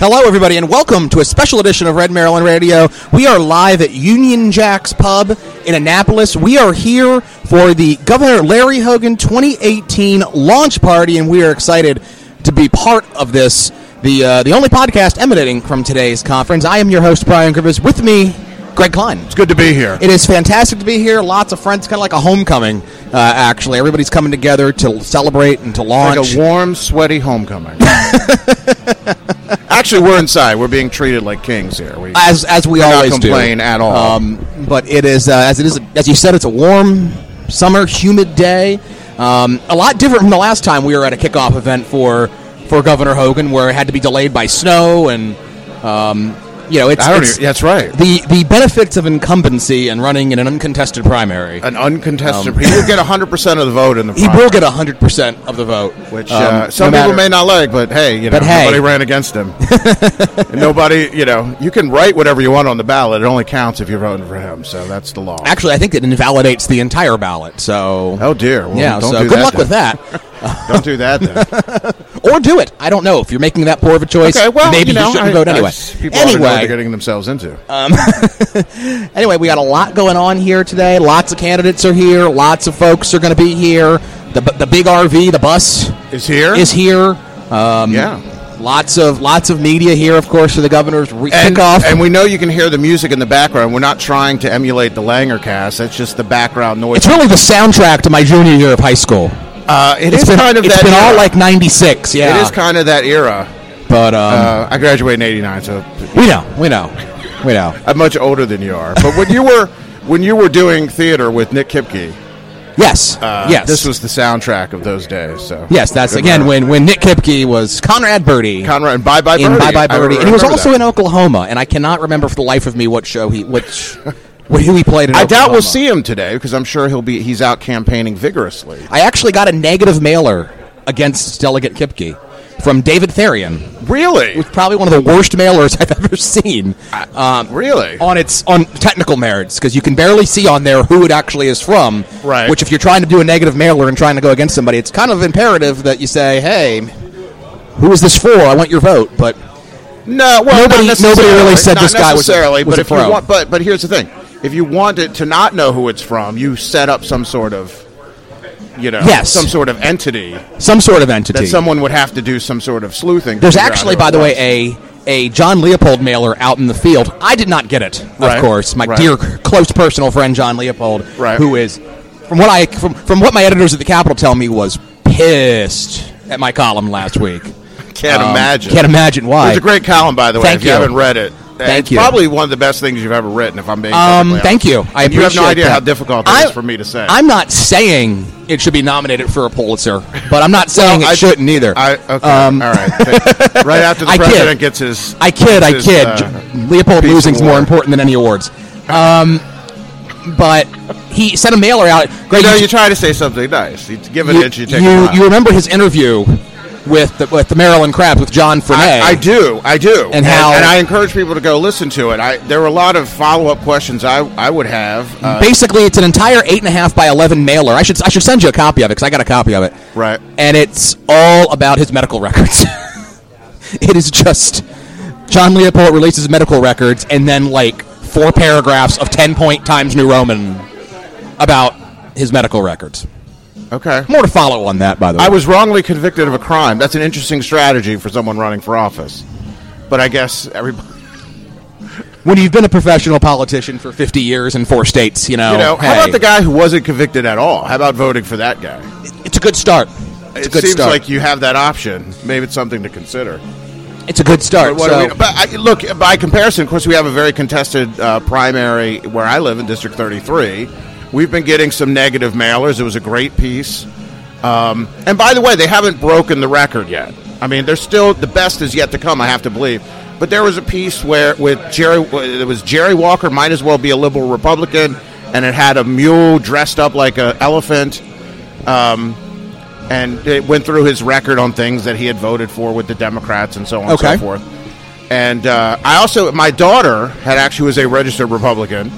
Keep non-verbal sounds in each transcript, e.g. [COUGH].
Hello, everybody, and welcome to a special edition of Red Maryland Radio. We are live at Union Jack's Pub in Annapolis. We are here for the Governor Larry Hogan 2018 launch party, and we are excited to be part of this. The uh, the only podcast emanating from today's conference. I am your host Brian Griffiths. With me, Greg Klein. It's good to be here. It is fantastic to be here. Lots of friends, kind of like a homecoming. Uh, actually, everybody's coming together to celebrate and to launch. Like a warm, sweaty homecoming. [LAUGHS] Actually, we're inside. We're being treated like kings here. We, as as we do not complain do. at all. Um, but it is uh, as it is as you said, it's a warm summer, humid day. Um, a lot different from the last time we were at a kickoff event for for Governor Hogan, where it had to be delayed by snow and. Um, you know, it's, I don't it's even- that's right. The the benefits of incumbency and running in an uncontested primary. An uncontested. he will get 100% of the vote in the Um, [LAUGHS] he primary, will get hundred percent of the vote, Which um, uh, some no people matter- may not like, but hey, you know, But hey. nobody ran against him. [LAUGHS] And nobody, you know, you can write whatever you want on the ballot. It only counts if you're voting for him. So that's the law. Actually, I think it invalidates the entire ballot. So oh dear. Well, yeah, so good luck then. with that. [LAUGHS] [LAUGHS] Don't do that then. [LAUGHS] or do it. I don't know if you're making that poor of a choice. Okay, well, maybe you, know, shouldn't I- vote I- anyway. People know what they're Anyway, getting themselves into. [LAUGHS] anyway, we got a lot going on here today. Lots of candidates are here. Lots of folks are going to be here. The the big RV, the bus Is here? is here. Um, Yeah. Lots of lots of media here, of course, for the governor's re- and, kickoff. and we know you can hear the music in the background. We're not trying to emulate the Langer cast. That's just the background noise. it's really the soundtrack to my junior year of high school. Uh, it It's is been, kind of it's that been all like '96. Yeah, It is kind of that era. but um, Uh, I graduated in '89, so we know, we know, we know. I'm much older than you are. But when you were when you were doing theater with Nic Kipke, Yes, uh, yes. this was the soundtrack of those days. So Yes, that's Good again memory. when, when Nic Kipke was Conrad Birdie. Conrad and Bye Bye Birdie. in Bye Bye Birdie, and he was also that. in Oklahoma, and I cannot remember for the life of me what show he which [LAUGHS] who he played in. I doubt Oklahoma. we'll see him today because I'm sure he'll be he's out campaigning vigorously. I actually got a negative mailer against Delegate Kipke from David Therian. Really? It was probably one of the worst mailers I've [LAUGHS] ever seen. Um, really? on its on technical merits because you can barely see on there who it actually is from. Right. Which, if you're trying to do a negative mailer and trying to go against somebody, it's kind of imperative that you say, "Hey, who is this for? I want your vote." But No, well, Nobody- nobody really said Not this guy was necessarily. was but a if you pro. want, but but here's the thing: if you wanted to not know who it's from, you set up some sort of, you know, Yes. some sort of entity some sort of entity. that someone would have to do some sort of sleuthing. There's actually, by it the way, a a John Leopold mailer out in the field. I did not get it, of Right. course. My Right. dear, close personal friend John Leopold, Right. who is, from what I from, from what my editors at the Capitol tell me, was pissed at my column last week. [LAUGHS] can't Um, imagine. Can't imagine why. It's a great column, by the way. Thank if you, you. haven't read it, Thank it's you. Probably one of the best things you've ever written. If I'm being Um, thank you. I And you have no idea that. how difficult it I- is for me to say. I'm not saying it should be nominated for a Pulitzer, but I'm not [LAUGHS] saying Well, it I- shouldn't either. I, okay, Um, all right. [LAUGHS] Right after the I kid. president gets his, I kid, I his, kid. uh, Leopold losing's more important than any awards. Um, but he sent a mailer out. Greg, You know, you- you try to say something nice. You give an you, inch, you take you, you remember his interview with the, with the Maryland Crabs with John Frenaye. I, I do, I do, And how- and I encourage people to go listen to it. I there were a lot of follow up questions I I would have. Uh, Basically, it's an entire eight and a half by eleven mailer. I should I should send you a copy of it because I got a copy of it. Right. and it's all about his medical [LAUGHS] records. it is just John Leopold releases medical records and then like four paragraphs of ten point Times New Roman about his medical records. Okay. More to follow on that, by the way. I was wrongly convicted of a crime. That's an interesting strategy for someone running for office. But I guess everybody. [LAUGHS] when you've been a professional politician for 50 years in four states, you know, You know, how hey, about the guy who wasn't convicted at all? How about voting for that guy? It's a good start. It's it a good seems start. like you have that option. Maybe it's something to consider. it's a good start. But, what so- we- but I, look, by comparison, of course, we have a very contested uh, primary where I live in District 33. We've been getting some negative mailers. It was a great piece. Um, and by the way, they haven't broken the record yet. I mean, they're still the best is yet to come. I have to believe. But there was a piece where with Jerry, it was Jerry Walker might as well be a liberal Republican, and it had a mule dressed up like an elephant. Um, and it went through his record on things that he had voted for with the Democrats and so on Okay. and so forth. And uh, I also, my daughter had actually was a registered Republican,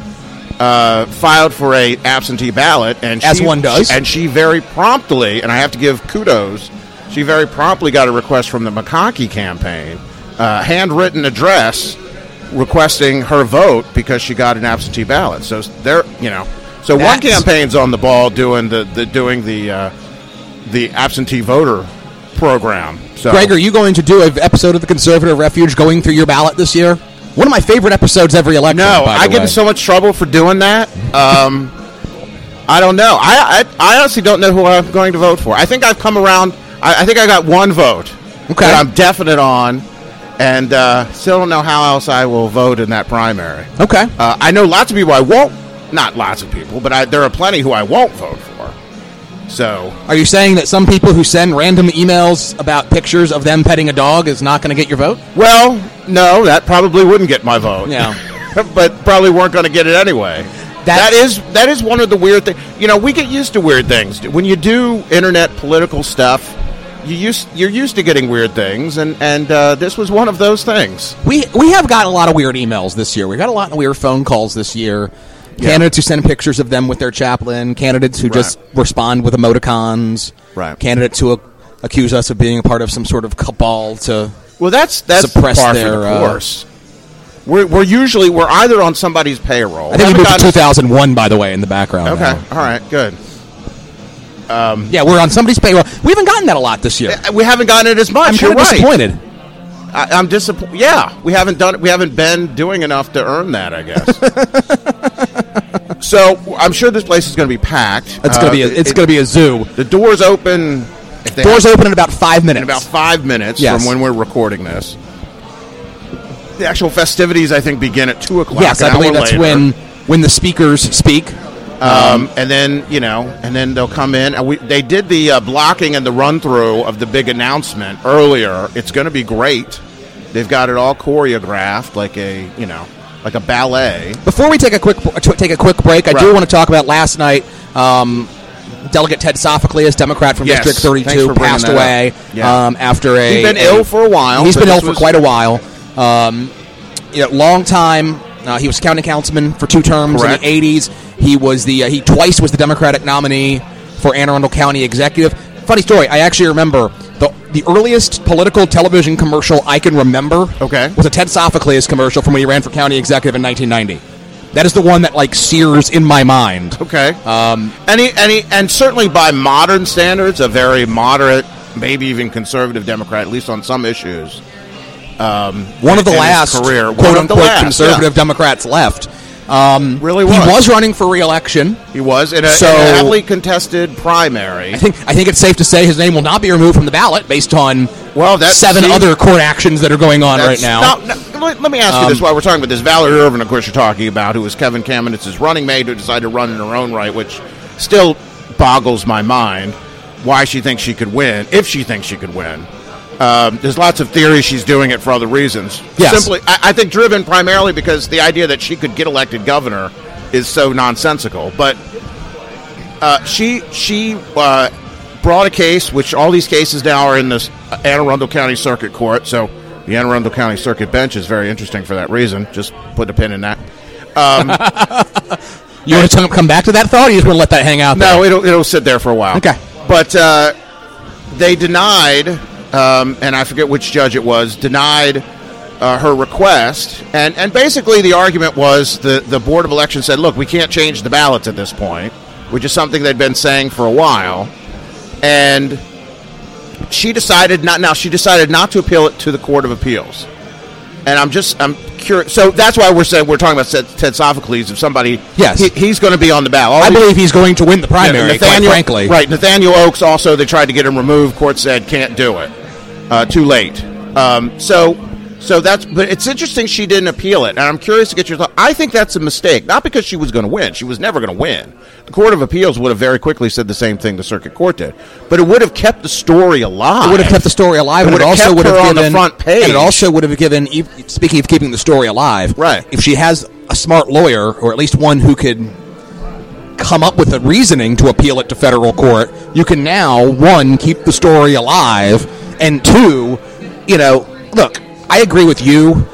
uh, filed for a absentee ballot, and As she, one does. and she very promptly, and I have to give kudos, she very promptly got a request from the McConkey campaign uh, handwritten address requesting her vote because she got an absentee ballot. So there, you know, so one campaign's on the ball doing the, the doing the uh, the absentee voter program. So Greg, are you going to do an episode of the Conservative Refuge going through your ballot this year? One of my favorite episodes every election. No, I get in so much trouble for doing that. Um, I don't know. I, I I honestly don't know who I'm going to vote for. I think I've come around. I, I think I got one vote Okay. that I'm definite on, and uh, still don't know how else I will vote in that primary. Okay. Uh, I know lots of people I won't. Not lots of people, but I, there are plenty who I won't vote for. So Are you saying that some people who send random emails about pictures of them petting a dog is not going to get your vote? Well, no, that probably wouldn't get my vote. Yeah. [LAUGHS] but probably weren't going to get it anyway. That's- That is that is one of the weird things. You know, we get used to weird things when you do internet political stuff. You used you're used to getting weird things, and and uh, this was one of those things. We we have gotten a lot of weird emails this year. We got a lot of weird phone calls this year. Candidates who send pictures of them with their chaplain. Candidates who just respond with emoticons. Right. Candidates who accuse us of being a part of some sort of cabal to. Well, that's that's Suppress par their, for the uh, course. We're, we're usually we're either on somebody's payroll. I think we haven't moved to 2001, by the way, in the background. Okay, now. all right, good. Yeah, we're on somebody's payroll. We haven't gotten that a lot this year. Uh, We haven't gotten it as much. I'm You're right. disappointed. I, I'm disappointed. Yeah, we haven't done it. We haven't been doing enough to earn that. I guess. [LAUGHS] so I'm sure this place is going to be packed. It's Uh, gonna be a, it's it- gonna be a zoo. the doors open. If they Doors have- open in about five minutes. in about five minutes Yes. from when we're recording this. The actual festivities, I think, begin at two o'clock. yes, I believe that's later. when when the speakers speak. Um, and then you know, and then they'll come in. And we, they did the uh, blocking and the run through of the big announcement earlier. It's going to be great. They've got it all choreographed like a you know like a ballet. Before we take a quick take a quick break, I do want to talk about last night. Um, Delegate Ted Sophocleus, Democrat from Yes, District 32, passed away. Yeah. um, after a. He's been a- ill for a while. He's been ill for quite a while. Um, you know, long time. Uh, he was county councilman for two terms Correct. in the '80s. He was the uh, he twice was the Democratic nominee for Anne Arundel County Executive. Funny story. I actually remember the the earliest political television commercial I can remember. Okay. was a Ted Sophocleus commercial from when he ran for county executive in 1990. That is the one that like sears in my mind. Okay. Um, any he, and certainly by modern standards, a very moderate, maybe even conservative Democrat, at least on some issues. Um, One of the last career. Quote unquote last, conservative Democrats left. Um, Really he was. was running for re-election. He was in a, So- in a heavily contested primary. I think I think it's safe to say his name will not be removed from the ballot based on Well, that seven seems- other court actions that are going on right That's- now. no, no, let, let me ask you Um, this while we're talking about this. Valerie Ervin, of course, you're talking about, who was Kevin Kamenetz's running mate, who decided to run in her own right, which still boggles my mind why she thinks she could win, if she thinks she could win. Um, there's lots of theories she's doing it for other reasons. Yes. Simply, I, I think driven primarily because the idea that she could get elected governor is so nonsensical. But uh, she she uh, brought a case, which all these cases now are in this Anne Arundel County Circuit Court. So the Anne Arundel County Circuit Bench is very interesting for that reason. Just put a pin in that. [LAUGHS] you want to come back to that thought? Or you just want to let that hang out? there? No, it'll it'll sit there for a while. Okay. but uh, they denied, um, and I forget which judge it was, denied uh, her request, and and basically the argument was the the board of elections said, look, we can't change the ballots at this point, which is something they'd been saying for a while, and she decided not now she decided not to appeal it to the court of appeals. And I'm just I'm curious. So that's why we're saying we're talking about Ted Sophocleus. If somebody, Yes. he, he's going to be on the ballot. All I believe he's going to win the yeah, primary. quite frankly, right? Nathaniel Oakes also they tried to get him removed. Court said can't do it. Uh, too late. Um, so, so that's. But it's interesting she didn't appeal it, and I'm curious to get your thought. I think that's a mistake. Not because she was going to win. She was never going to win. The Court of Appeals would have very quickly said the same thing the Circuit Court did, but it would have kept the story alive. It would have kept the story alive, It would have also would have her on given the front page. and it also would have given. Speaking of keeping the story alive, Right. If she has a smart lawyer, or at least one who could come up with a reasoning to appeal it to federal court, you can now one keep the story alive, and two, you know, look, I agree with you.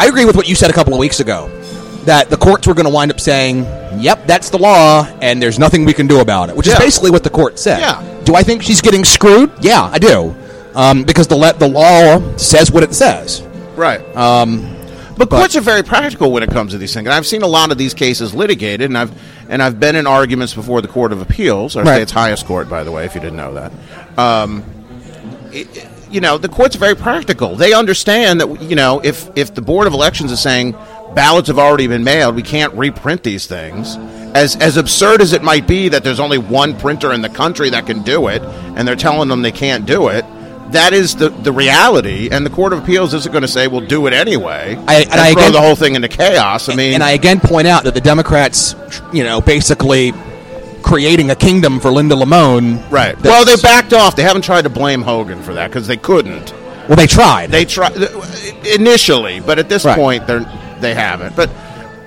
I agree with what you said a couple of weeks ago. That the courts were going to wind up saying, "Yep, that's the law, and there's nothing we can do about it," which is basically what the court said. Yeah. Do I think she's getting screwed? Yeah, I do. Um, because the le- the law says what it says. Right. Um, but, courts are very practical when it comes to these things. And I've seen a lot of these cases litigated, and I've and I've been in arguments before the Court of Appeals, our Right. state's highest court, by the way, if you didn't know that. Um, it- you know, the courts are very practical. They understand that you know if if the Board of Elections is saying ballots have already been mailed, we can't reprint these things. As as absurd as it might be that there's only one printer in the country that can do it, and they're telling them they can't do it. That is the, the reality, and the Court of Appeals isn't going to say, "Well, do it anyway," I- and and, I throw again- the whole thing into chaos. I mean, and I again point out that the Democrats, you know, basically creating a kingdom for Linda Lamone. right? that's- Well, they backed off. They haven't tried to blame Hogan for that because they couldn't. well, they tried. They tried initially, but at this Right. point, they're they haven't. But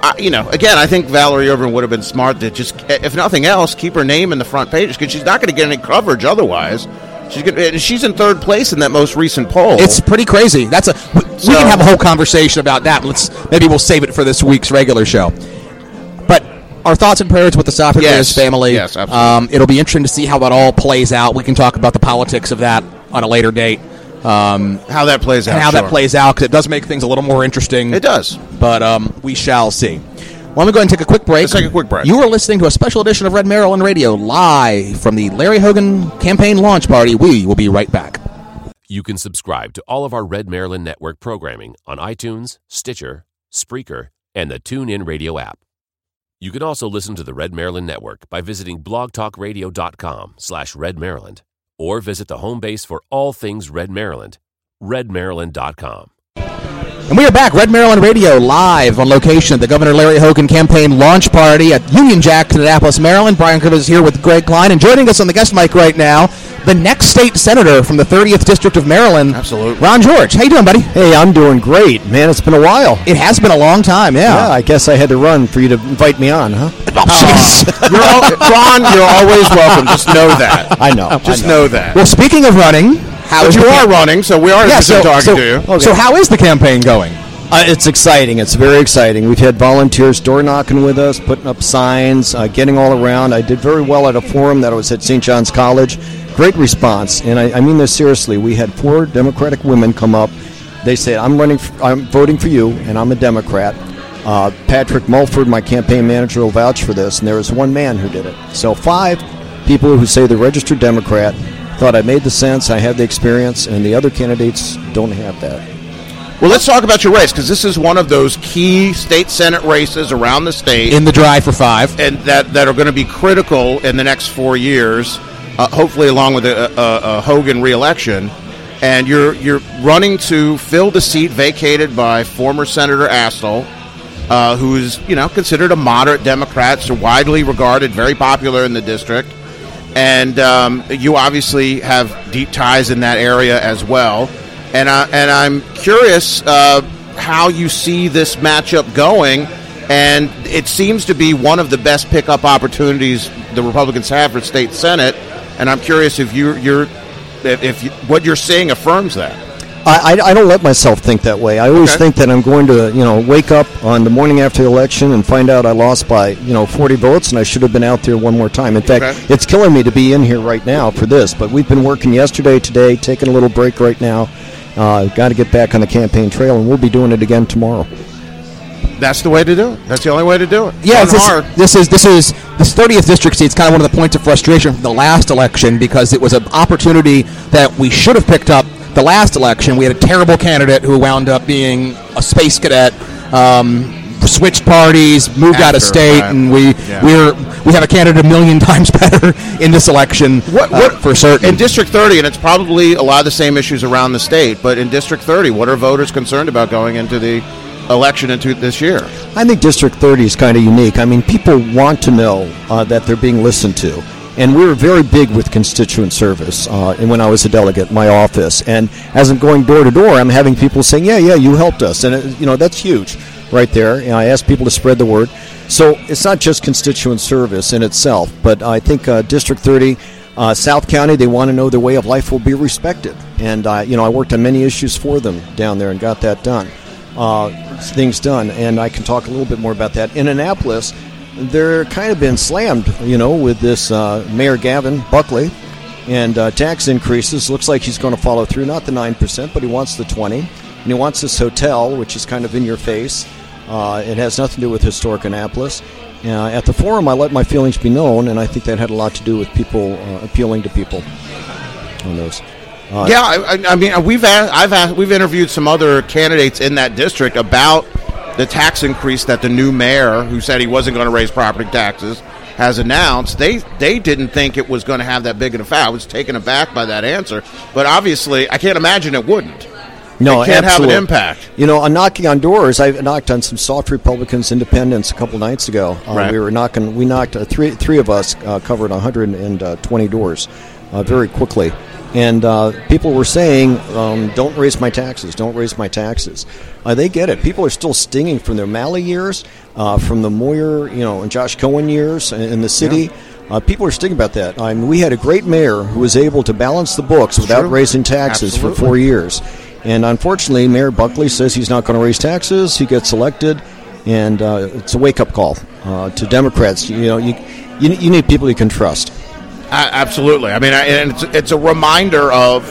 uh, you know, again, I think Valerie Ervin would have been smart to just, if nothing else, keep her name in the front pages because she's not going to get any coverage otherwise. She's gonna, and she's in third place in that most recent poll. It's pretty crazy. That's a we, we So- can have a whole conversation about that. Let's maybe we'll save it for this week's regular show. But our thoughts and prayers with the Sophic Yes. family. Yes, absolutely. Um, it'll be interesting to see how that all plays out. We can talk about the politics of that on a later date. Um, how that plays out. and how that plays out because it does make things a little more interesting. It does. but um, we shall see. Well, let me go ahead and take a quick break. Let's take a quick break. You are listening to a special edition of Red Maryland Radio live from the Larry Hogan campaign launch party. We will be right back. You can subscribe to all of our Red Maryland Network programming on iTunes, Stitcher, Spreaker, and the TuneIn Radio app. You can also listen to the Red Maryland Network by visiting blogtalkradio.com slash redmaryland or visit the home base for all things Red Maryland, redmaryland.com. And we are back, Red Maryland Radio, live on location at the Governor Larry Hogan campaign launch party at Union Jack, Annapolis, Maryland. Brian Griffiths is here with Greg Klein, and joining us on the guest mic right now, the next state senator from the 30th District of Maryland, Absolutely. Ron George. How you doing, buddy? Hey, I'm doing great, man. It's been a while. It has been a long time, yeah. Yeah, I guess I had to run for you to invite me on, huh? [LAUGHS] Oh, jeez. You're all, Ron, you're always welcome. Just know that. I know. Just I know that. well, speaking of running, how But you are camp- running, so we are Yeah, so, talking so, to you. Okay. so how is the campaign going? Uh, it's exciting. It's very exciting. We've had volunteers door knocking with us, putting up signs, uh, getting all around. I did very well at a forum that was at St. John's College. Great response, and I, I mean this seriously. We had four Democratic women come up. They said, "I'm running. for, I'm voting for you, and I'm a Democrat." Uh, Patrick Mulford, my campaign manager, will vouch for this, and there was one man who did it. So five people who say they're registered Democrat thought I made the sense, I had the experience, and the other candidates don't have that. Well, let's talk about your race because this is one of those key state senate races around the state. In the drive for five. and that that are going to be critical in the next four years, uh, hopefully along with a, a, a Hogan reelection. And you're you're running to fill the seat vacated by former Senator Astle, uh, who is you know considered a moderate Democrat, so widely regarded, very popular in the district. And um, you obviously have deep ties in that area as well. And I, and I'm curious uh, how you see this matchup going. And it seems to be one of the best pickup opportunities the Republicans have for state senate. And I'm curious if you, you're if, if you, what you're seeing affirms that. I, I, I don't let myself think that way. I always Okay. think that I'm going to, you know, wake up on the morning after the election and find out I lost by, you know, 40 votes and I should have been out there one more time. In fact, Okay. it's killing me to be in here right now for this. But we've been working yesterday, today, taking a little break right now. Uh, Got to get back on the campaign trail, and we'll be doing it again tomorrow. That's the way to do it. That's the only way to do it. Yeah, this, this is this is this 30th district seat. It's kind of one of the points of frustration from the last election because it was an opportunity that we should have picked up the last election. We had a terrible candidate who wound up being a space cadet. Um, switched parties, moved out of state, right. and we Yeah. we're we have a candidate a million [LAUGHS] times better in this election. What, uh, what for certain? in District 30, and it's probably a lot of the same issues around the state. But in District 30, what are voters concerned about going into the election into this year? I think District 30 is kind of unique. I mean, people want to know uh, that they're being listened to. And we were very big with constituent service uh, and when I was a delegate in my office. And as I'm going door to door, I'm having people saying, yeah, yeah, you helped us. And, it, you know, that's huge right there. And I ask people to spread the word. So it's not just constituent service in itself, but I think uh, District 30, uh, South County, they want to know their way of life will be respected. And, uh, you know, I worked on many issues for them down there and got that done uh, things done, and I can talk a little bit more about that. In Annapolis, they're kind of been slammed, you know, with this uh, Mayor Gavin Buckley and uh, tax increases. Looks like he's going to follow through, not the nine percent, but he wants the twenty. and he wants this hotel, which is kind of in your face. Uh, it has nothing to do with historic Annapolis. Uh, at the forum, I let my feelings be known, and I think that had a lot to do with people uh, appealing to people on those. Uh, Yeah, I, I- mean, we've asked, I've asked, we've interviewed some other candidates in that district about the tax increase that the new mayor, who said he wasn't going to raise property taxes, has announced. They they didn't think it was going to have that big an effect. I was taken aback by that answer, but obviously, I can't imagine it wouldn't. No, It can't have an impact. You know, on knocking on doors, I knocked on some soft Republicans, independents a couple nights ago. Uh, Right. We were knocking. We knocked uh, three. Three of us uh, covered 120 doors uh, very quickly, and uh, people were saying, um, "Don't raise my taxes. Don't raise my taxes." Uh, they get it. People are still stinging from their Malley years, uh, from the Moyer, you know, and Josh Cohen years in the city. Uh, people are stinging about that. I mean, we had a great mayor who was able to balance the books without true. raising taxes for four years. And unfortunately, Mayor Buckley says he's not going to raise taxes. He gets elected, and uh, it's a wake-up call uh, to Democrats. You know, you, you you need people you can trust. Absolutely. I mean, I, and it's it's a reminder of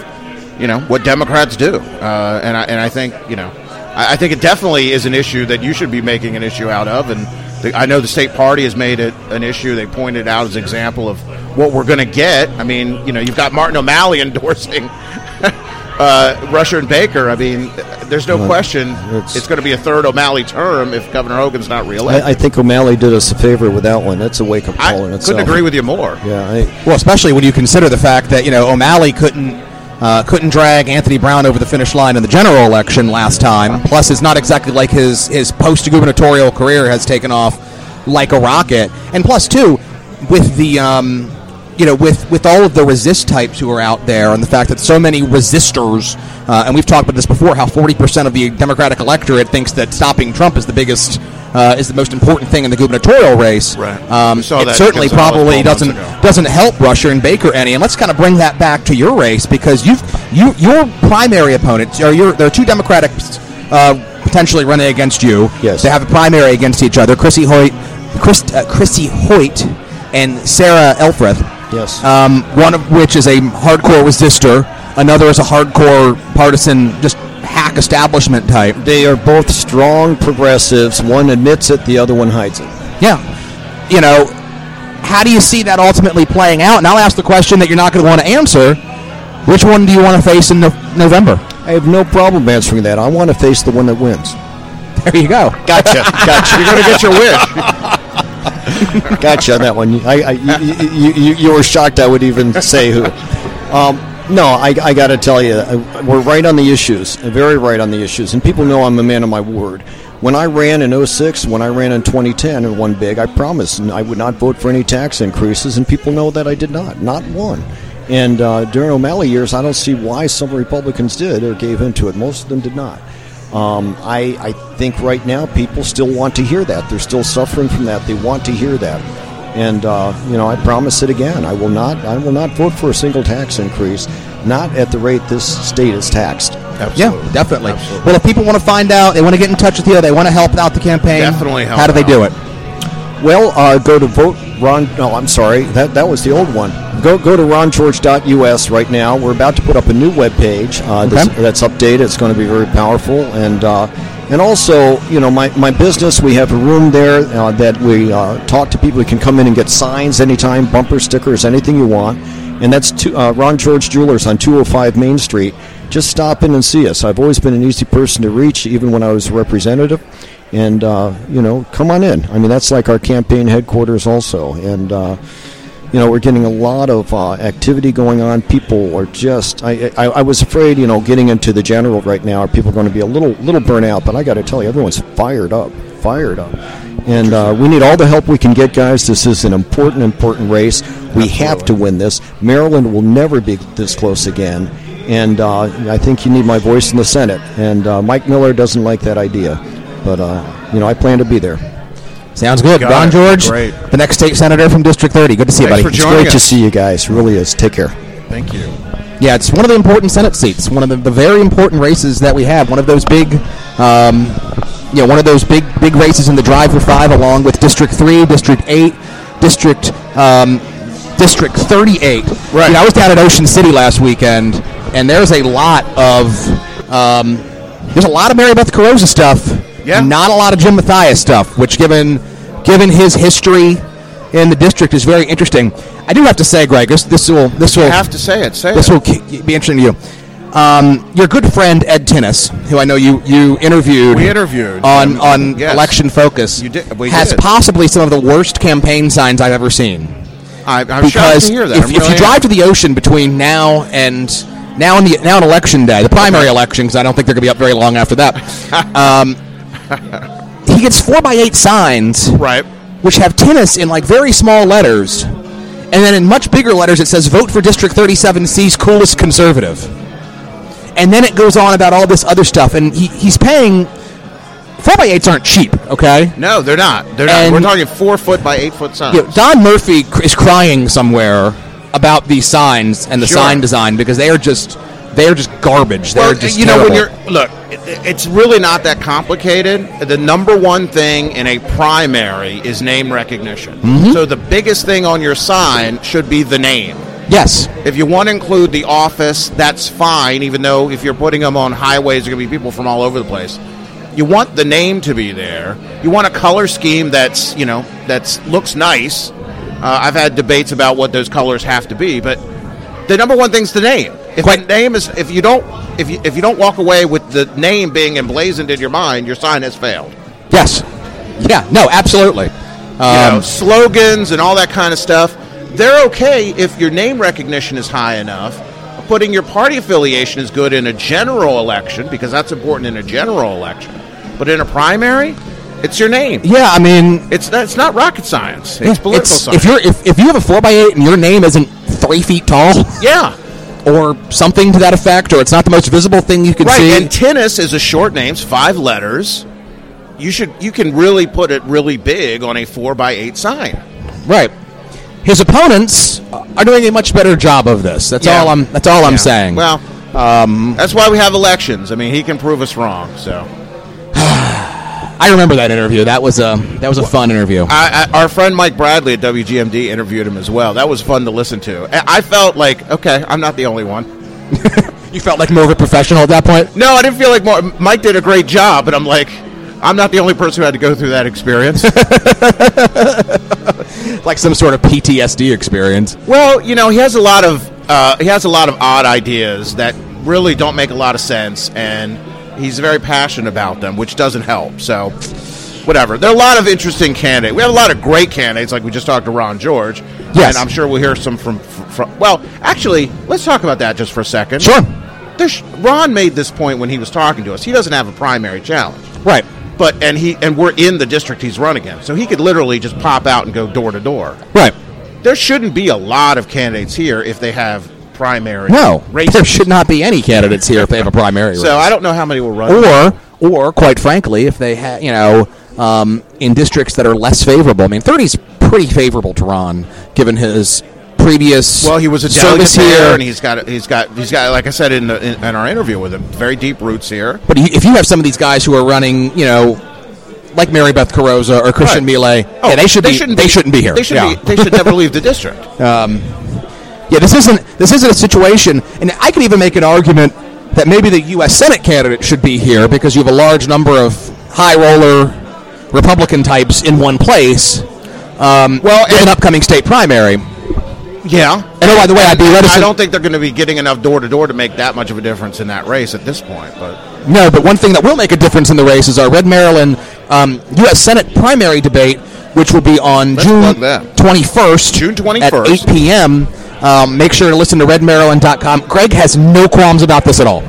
you know what Democrats do, uh, and I and I think you know I, I think it definitely is an issue that you should be making an issue out of, and the, I know the state party has made it an issue. They pointed out as an example of what we're going to get. I mean, you know, you've got Martin O'Malley [LAUGHS] endorsing. Uh, Rushern Baker. I mean, there's no question it's- it's, going to be a third O'Malley term if Governor Hogan's not reelected. I, I think O'Malley did us a favor with that one. That's a wake-up I call itself. couldn't agree with you more. Yeah, I, Well, especially when you consider the fact that you know O'Malley couldn't uh, couldn't drag Anthony Brown over the finish line in the general election last time. Plus, it's not exactly like his his post gubernatorial career has taken off like a rocket. And plus, too, with the um, you know with with all of the resist types who are out there, and the fact that so many resistors, uh, and we've talked about this before, how forty percent of the Democratic electorate thinks that stopping Trump is the biggest. Uh, is the most important thing in the gubernatorial race. Right. Um, it certainly probably doesn't doesn't help Rushern Baker any. And let's kind of bring that back to your race because you've you your primary opponent or your there are two Democratic uh, potentially running against you. Yes. They have a primary against each other. Chrissy Holt, Chris, uh, Chrissy Holt, and Sarah Elfreth. Yes. Um, one of which is a hardcore resistor. Another is a hardcore partisan, just hack establishment type. they are both strong progressives. One admits it, the other one hides it. Yeah. You know, how do you see that ultimately playing out? And I'll ask the question that you're not going to want to answer. Which one do you want to face in no- November? I have no problem answering that. I want to face the one that wins. There you go. Gotcha. [LAUGHS] Gotcha. You're going to get your wish. [LAUGHS] gotcha on that one. I, I, you, you, you, were shocked I would even say who. Um, no, I, I got to tell you, uh, we're right on the issues, uh, very right on the issues. And people know I'm a man of my word. When I ran in 06, when I ran in 2010 and won big, I promised I would not vote for any tax increases, and people know that I did not, not one. And uh, during O'Malley years, I don't see why some Republicans did or gave into it. Most of them did not. Um, I, I think right now people still want to hear that. They're still suffering from that. They want to hear that. And uh, you know, I promise it again. I will not. I will not vote for a single tax increase, not at the rate this state is taxed. Yeah, definitely. Well, if people want to find out, they want to get in touch with you, they want to help out the campaign. Definitely help How do they out. do it? Well, uh, go to vote Ron. No, I'm sorry. That that was the old one. Go go to rongeorge.us right now. We're about to put up a new web page uh, that's, Okay. that's updated. It's going to be very powerful and. Uh, and also, you know, my, my business, we have a room there uh, that we uh, talk to people. You can come in and get signs anytime, bumper stickers, anything you want. And that's two, uh, Ron George Jewelers on 205 Main Street. Just stop in and see us. I've always been an easy person to reach, even when I was a representative. And, uh, you know, come on in. I mean, that's like our campaign headquarters also. And, uh, you know, we're getting a lot of uh, activity going on. People are just. I, I I was afraid, you know, getting into the general right now, are people going to be a little little burnt out? But I got to tell you, everyone's fired up, fired up, and uh, we need all the help we can get, guys. This is an important, important race. We have to win this. Maryland will never be this close again. And uh, I think you need my voice in the Senate. And uh, Mike Miller doesn't like that idea, but uh, you know, I plan to be there. Sounds good. Got Ron it. George, Great. the next state senator from District 30. Good to see you, Thanks buddy. for It's great to see you guys. Really is. Take care. Thank you. Yeah, it's one of the important Senate seats. One of the, the very important races that we have. One of those big, um, you know, one of those big big races in the drive for five, along with District Three, District Eight, District um, District Thirty-eight. Right. You know, I was down at Ocean City last weekend, and there's a lot of um, there's a lot of Mary Beth Carozza stuff. Yeah. Not a lot of Jim Mathias stuff, which given given his history in the district is very interesting. I do have to say, Greg, this this will this will You have to say it. Say this it. will be interesting to you. Um, your good friend Ed Tinus, who I know you you interviewed, We interviewed on on yes. Election Focus, You did- we has did. possibly some of the worst campaign signs I've ever seen. I, I'm shocked Because to hear that. if, I'm if really you drive to the ocean between now and now and the now and election day, the primary election, because I don't think they're going to be up very long after that, [LAUGHS] um, he gets four by eight signs right. which have Tinus in like very small letters, and then in much bigger letters it says "Vote for District 37C's coolest conservative," and then it goes on about all this other stuff, and he, he's paying four by eights aren't cheap, okay? No, they're not. They're not. We're talking four foot by eight foot signs. You know, Don Murphy cr- is crying somewhere about these signs and the Sure. sign design because they are just they are just garbage. They're just you know when you're look, it, it's really not that complicated. The number one thing in a primary is name recognition. Mm-hmm. So the biggest thing on your sign should be the name. yes, If you want to include the office, that's fine. Even though if you're putting them on highways, there are going to be people from all over the place. You want the name to be there. You want a color scheme that's you know that's looks nice. Uh, I've had debates about what those colors have to be, but the number one thing's the name. If Quite- the name is if you don't if you if you don't walk away with the name being emblazoned in your mind, your sign has failed. yes, yeah, no, absolutely. you know, Um, slogans and all that kind of stuff. They're okay if your name recognition is high enough. Putting your party affiliation is good in a general election because that's important in a general election. But in a primary, it's your name. yeah, I mean, It's that's not rocket science. It's yeah, political it's- science. if you're if, if you have a four by eight and your name isn't three feet tall. yeah, [LAUGHS] or something to that effect, or it's not the most visible thing you can right. see. And Tinus is a short name, it's five letters. You should you can really put it really big on a four by eight sign. right. His opponents are doing a much better job of this. That's Yeah. all I'm. That's all I'm saying. Well, um, that's why we have elections. I mean, he can prove us wrong. So. [SIGHS] [SIGHS] I remember that interview. That was a that was a fun interview. I, I, our friend Mike Bradley at WGMD interviewed him as well. That was fun to listen to. I I felt like, okay, I'm not the only one. [LAUGHS] you felt like more of a professional at that point, No, I didn't feel like more. Mike did a great job, but I'm like, I'm not the only person who had to go through that experience. [LAUGHS] like some sort of PTSD experience. well, you know, he has a lot of uh, he has a lot of odd ideas that really don't make a lot of sense, and he's very passionate about them, which doesn't help. So. Whatever. There are a lot of interesting candidates. We have a lot of great candidates, like we just talked to Ron George. Yes. And I'm sure we'll hear some from, from. Well, actually, let's talk about that just for a second. Sure. There's, Ron made this point when he was talking to us. He doesn't have a primary challenge, Right. but and he and we're in the district he's running in, so he could literally just pop out and go door to door. Right. There shouldn't be a lot of candidates here if they have primary. No, races. there should not be any candidates here if they have a primary. So race. I don't know how many will run. or or quite frankly, if they have, you know, um, in districts that are less favorable. I mean, 30 is pretty favorable to Ron, given his previous well, he was a service here, and he's got he's got he's got like I said in, the, in, in our interview with him, very deep roots here. but if you have some of these guys who are running, you know, like Mary Beth Carozza or Christian Right. Miele, yeah, they should be, shouldn't they shouldn't be here. They should yeah. be. They should never leave the district. [LAUGHS] Yeah, this isn't this isn't a situation, and I could even make an argument that maybe the U.S. Senate candidate should be here because you have a large number of high roller Republican types in one place. Um, Well, with an upcoming state primary. Yeah. And oh, by the way, I'd be reticent. I don't think they're going to be getting enough door to door to make that much of a difference in that race at this point. But No, but one thing that will make a difference in the race is our Red Maryland um, U.S. Senate primary debate, which will be on Let's June that. 21st. June At 21st. 8 p.m. Um, make sure to listen to redmaryland.com. Greg has no qualms about this at all.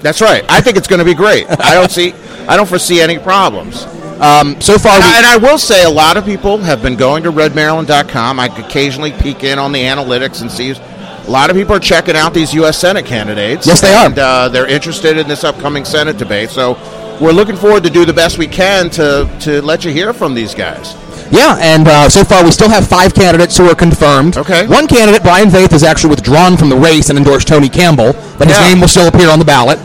that's right. I think it's going to be great. I don't see. I don't foresee any problems. Um, so far, And I, and I will say, a lot of people have been going to redmaryland.com. I occasionally peek in on the analytics and see. A lot of people are checking out these U.S. Senate candidates. Yes, they are. And uh, they're interested in this upcoming Senate debate. So we're looking forward to do the best we can to, to let you hear from these guys. Yeah, and uh, so far we still have five candidates who are confirmed. Okay. One candidate, Brian Vaeth, has actually withdrawn from the race and endorsed Tony Campbell, but his Yeah. name will still appear on the ballot.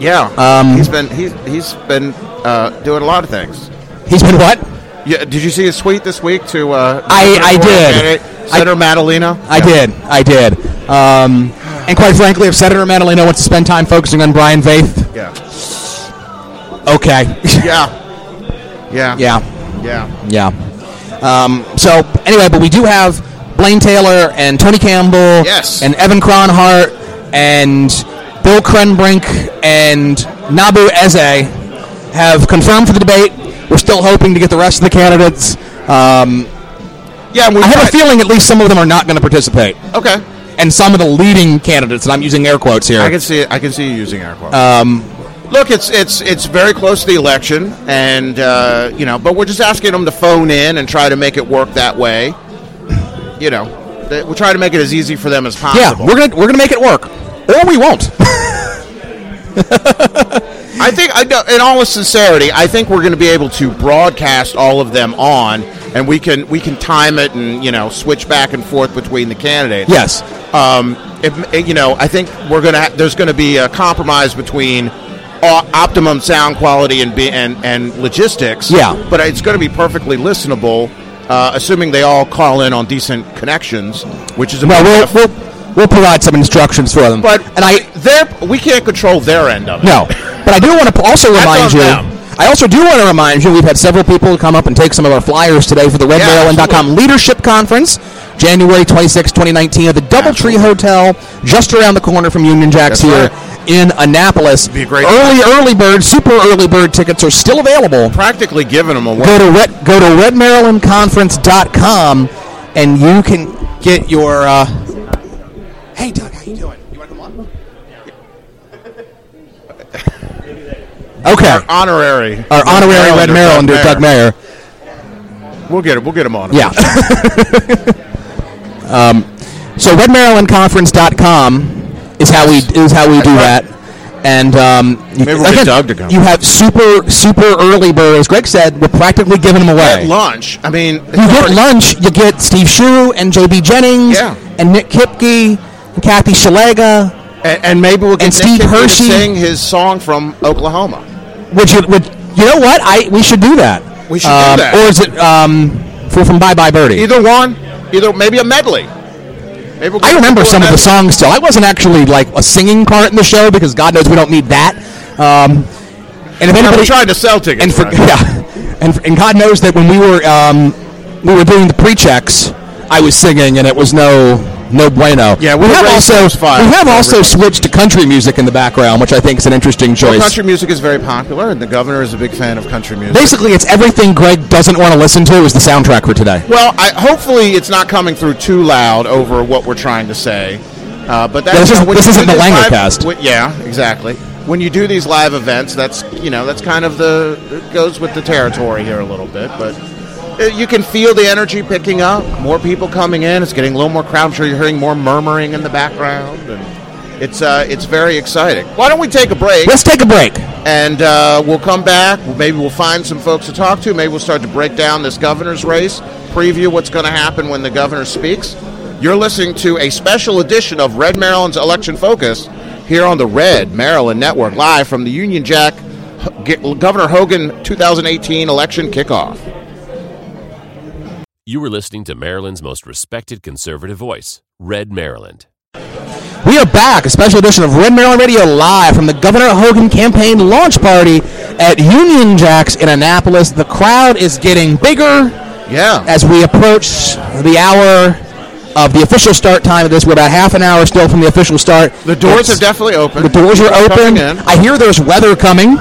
Yeah. Um, he's been he's, he's been uh, doing a lot of things. He's been what? Yeah, did you see his tweet this week to? Uh, I- I did. Senator Madaleno. I Yeah. did. I did. Um, and quite frankly, if Senator Madaleno wants to spend time focusing on Brian Vaeth, Yeah. Okay. [LAUGHS] Yeah. Yeah. yeah. Yeah. Yeah. Um, so anyway, but we do have Blaine Taylor and Tony Campbell, Yes. and Evan Cronhardt and Bill Krehnbrink and Nnabu Eze have confirmed for the debate. We're still hoping to get the rest of the candidates. Um, Yeah. we I have a feeling at least some of them are not going to participate, Okay. and some of the leading candidates, and I'm using air quotes here. I can see it. I can see you using air quotes. um, Look, it's it's it's very close to the election, and uh, you know, but we're just asking them to phone in and try to make it work that way. You know, that- we're trying to make it as easy for them as possible. yeah, we're gonna we're gonna make it work, or we won't. [LAUGHS] I think, I, in all sincerity, I think we're going to be able to broadcast all of them on, and we can we can time it and you know switch back and forth between the candidates. yes. Um, if, you know, I think we're gonna ha- there's going to be a compromise between optimum sound quality and, be- and and logistics. Yeah. but it's going to be perfectly listenable, uh, assuming they all call in on decent connections, which is a Well, we'll, we'll we'll provide some instructions for them. But and I they're we can't control their end of it. No, but I do want to also [LAUGHS] remind you. them. I also do want to remind you we've had several people come up and take some of our flyers today for the RedMaryland.com absolutely. Leadership Conference, January 26, 2019, at the DoubleTree Hotel, just around the corner from Union Jacks That's here in Annapolis. Be a great early, early bird, super early bird tickets are still available. Practically giving them away. Go to red, go to redmarylandconference.com and you can get your. Uh, hey, Doug, how you doing? You want to come on? Okay. Our honorary, Our honorary Red Marylander, Marylander, Doug Mayer. We'll get it. We'll get him on. Yeah. [LAUGHS] um, so redmarylandconference.com is how we is how we do that. And um, you, Maybe we'll get Doug to come. You have super super early birds. Greg said we're practically giving them away. At lunch. I mean, you get lunch. You get Steve Schuh and JB Jennings Yeah. and Nic Kipke and Kathy Szeliga. and, and maybe we'll get And Steve Kipke to Hershey. sing his song from Oklahoma. Would you would you know what I we should do that. We should do Um, that. Or is it um, for from Bye Bye Birdie? Either one, either maybe a medley. Maybe we'll I remember some a of the songs still. I wasn't actually like a singing part in the show because God knows we don't need that. Um, and if anybody we're trying to sell tickets. and for, right? [LAUGHS] yeah, and, and God knows that when we were um, we were doing the pre-checks, I was singing and it was no no bueno. Yeah, we have also we have also switched to country music in the background, which I think is an interesting Well, choice. country music is very popular, and the governor is a big fan of country music. Basically, it's everything Greg doesn't want to listen to is the soundtrack for today. well, I, hopefully it's not coming through too loud over what we're trying to say. Uh, but that's Yeah, this isn't- when this isn't the Langer cast. yeah, exactly. When you do these live events, that's you know that's kind of the it goes with the territory here a little bit, but you can feel the energy picking up. More people coming in. It's getting a little more crowd. I'm sure you're hearing more murmuring in the background, and it's uh, it's very exciting. Why don't we take a break? Let's take a break. and uh, we'll come back. Maybe we'll find some folks to talk to. Maybe we'll start to break down this governor's race, preview what's going to happen when the governor speaks. You're listening to a special edition of Red Maryland's Election Focus here on the Red Maryland Network, live from the Union Jack Governor Hogan 2018 election kickoff. You were listening to Maryland's most respected conservative voice, Red Maryland. We are back, a special edition of Red Maryland Radio live from the Governor Hogan campaign launch party at Union Jacks in Annapolis. The crowd is getting bigger Yeah. as we approach the hour of the official start time of this. We're about half an hour still from the official start. the doors It's- have definitely opened. the doors are open. I hear there's weather coming,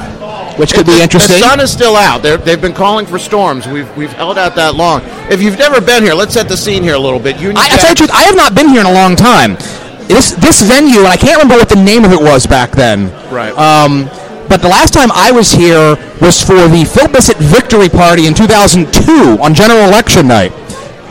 which could be interesting. The sun is still out. They're, they've been calling for storms. We've we've held out that long. If you've never been here, let's set the scene here a little bit. Union I, I tell you the truth, I have not been here in a long time. This this venue, and I can't remember what the name of it was back then. Right. Um, but the last time I was here was for the Phil Bissett victory party in 2002 on general election night.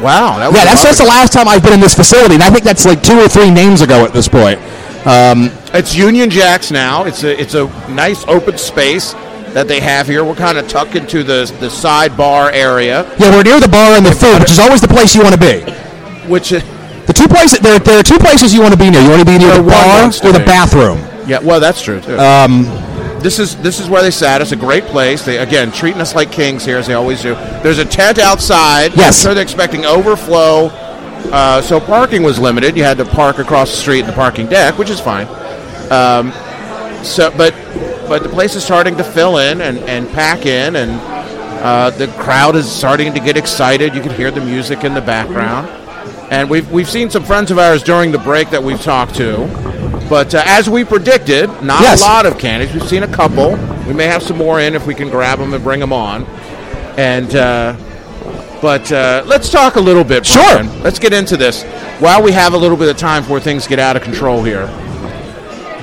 Wow, that was Yeah, that's, that's the last time I've been in this facility, and I think that's like two or three names ago at this point. Um, It's Union Jack's now. It's a it's a nice open space that they have here. We're kind of tucked into the the side bar area, yeah, we're near the bar and the food, which is always the place you want to be. which is, The two places there, there are two places you want to be near. You want to be near the bar or the bathroom. yeah, well, that's true too. Um, this is this is where they sat. It's a great place. They again treating us like kings here as they always do. There's a tent outside. Yes. Sure they're expecting overflow. Uh, so parking was limited. You had to park across the street in the parking deck, which is fine. Um, so, but but the place is starting to fill in and, and pack in, and uh, the crowd is starting to get excited. You can hear the music in the background, and we've we've seen some friends of ours during the break that we've talked to. But uh, as we predicted, not Yes. a lot of candidates. We've seen a couple. We may have some more in if we can grab them and bring them on. And uh, but uh, let's talk a little bit. Sure. Let's get into this while we have a little bit of time before things get out of control here.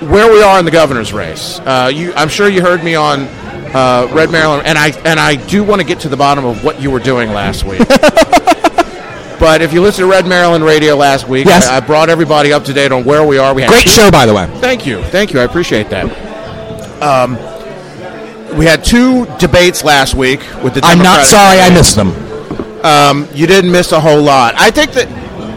Where we are in the governor's race, uh, you, I'm sure you heard me on uh, Red Maryland, and I and I do want to get to the bottom of what you were doing last week. [LAUGHS] but if you listen to Red Maryland Radio last week, Yes. I, I brought everybody up to date on where we are. We had Great two- show, by the way. Thank you, thank you. I appreciate that. Um, we had two debates last week with the. I'm not Democratic sorry I missed them. Um, You didn't miss a whole lot. I think that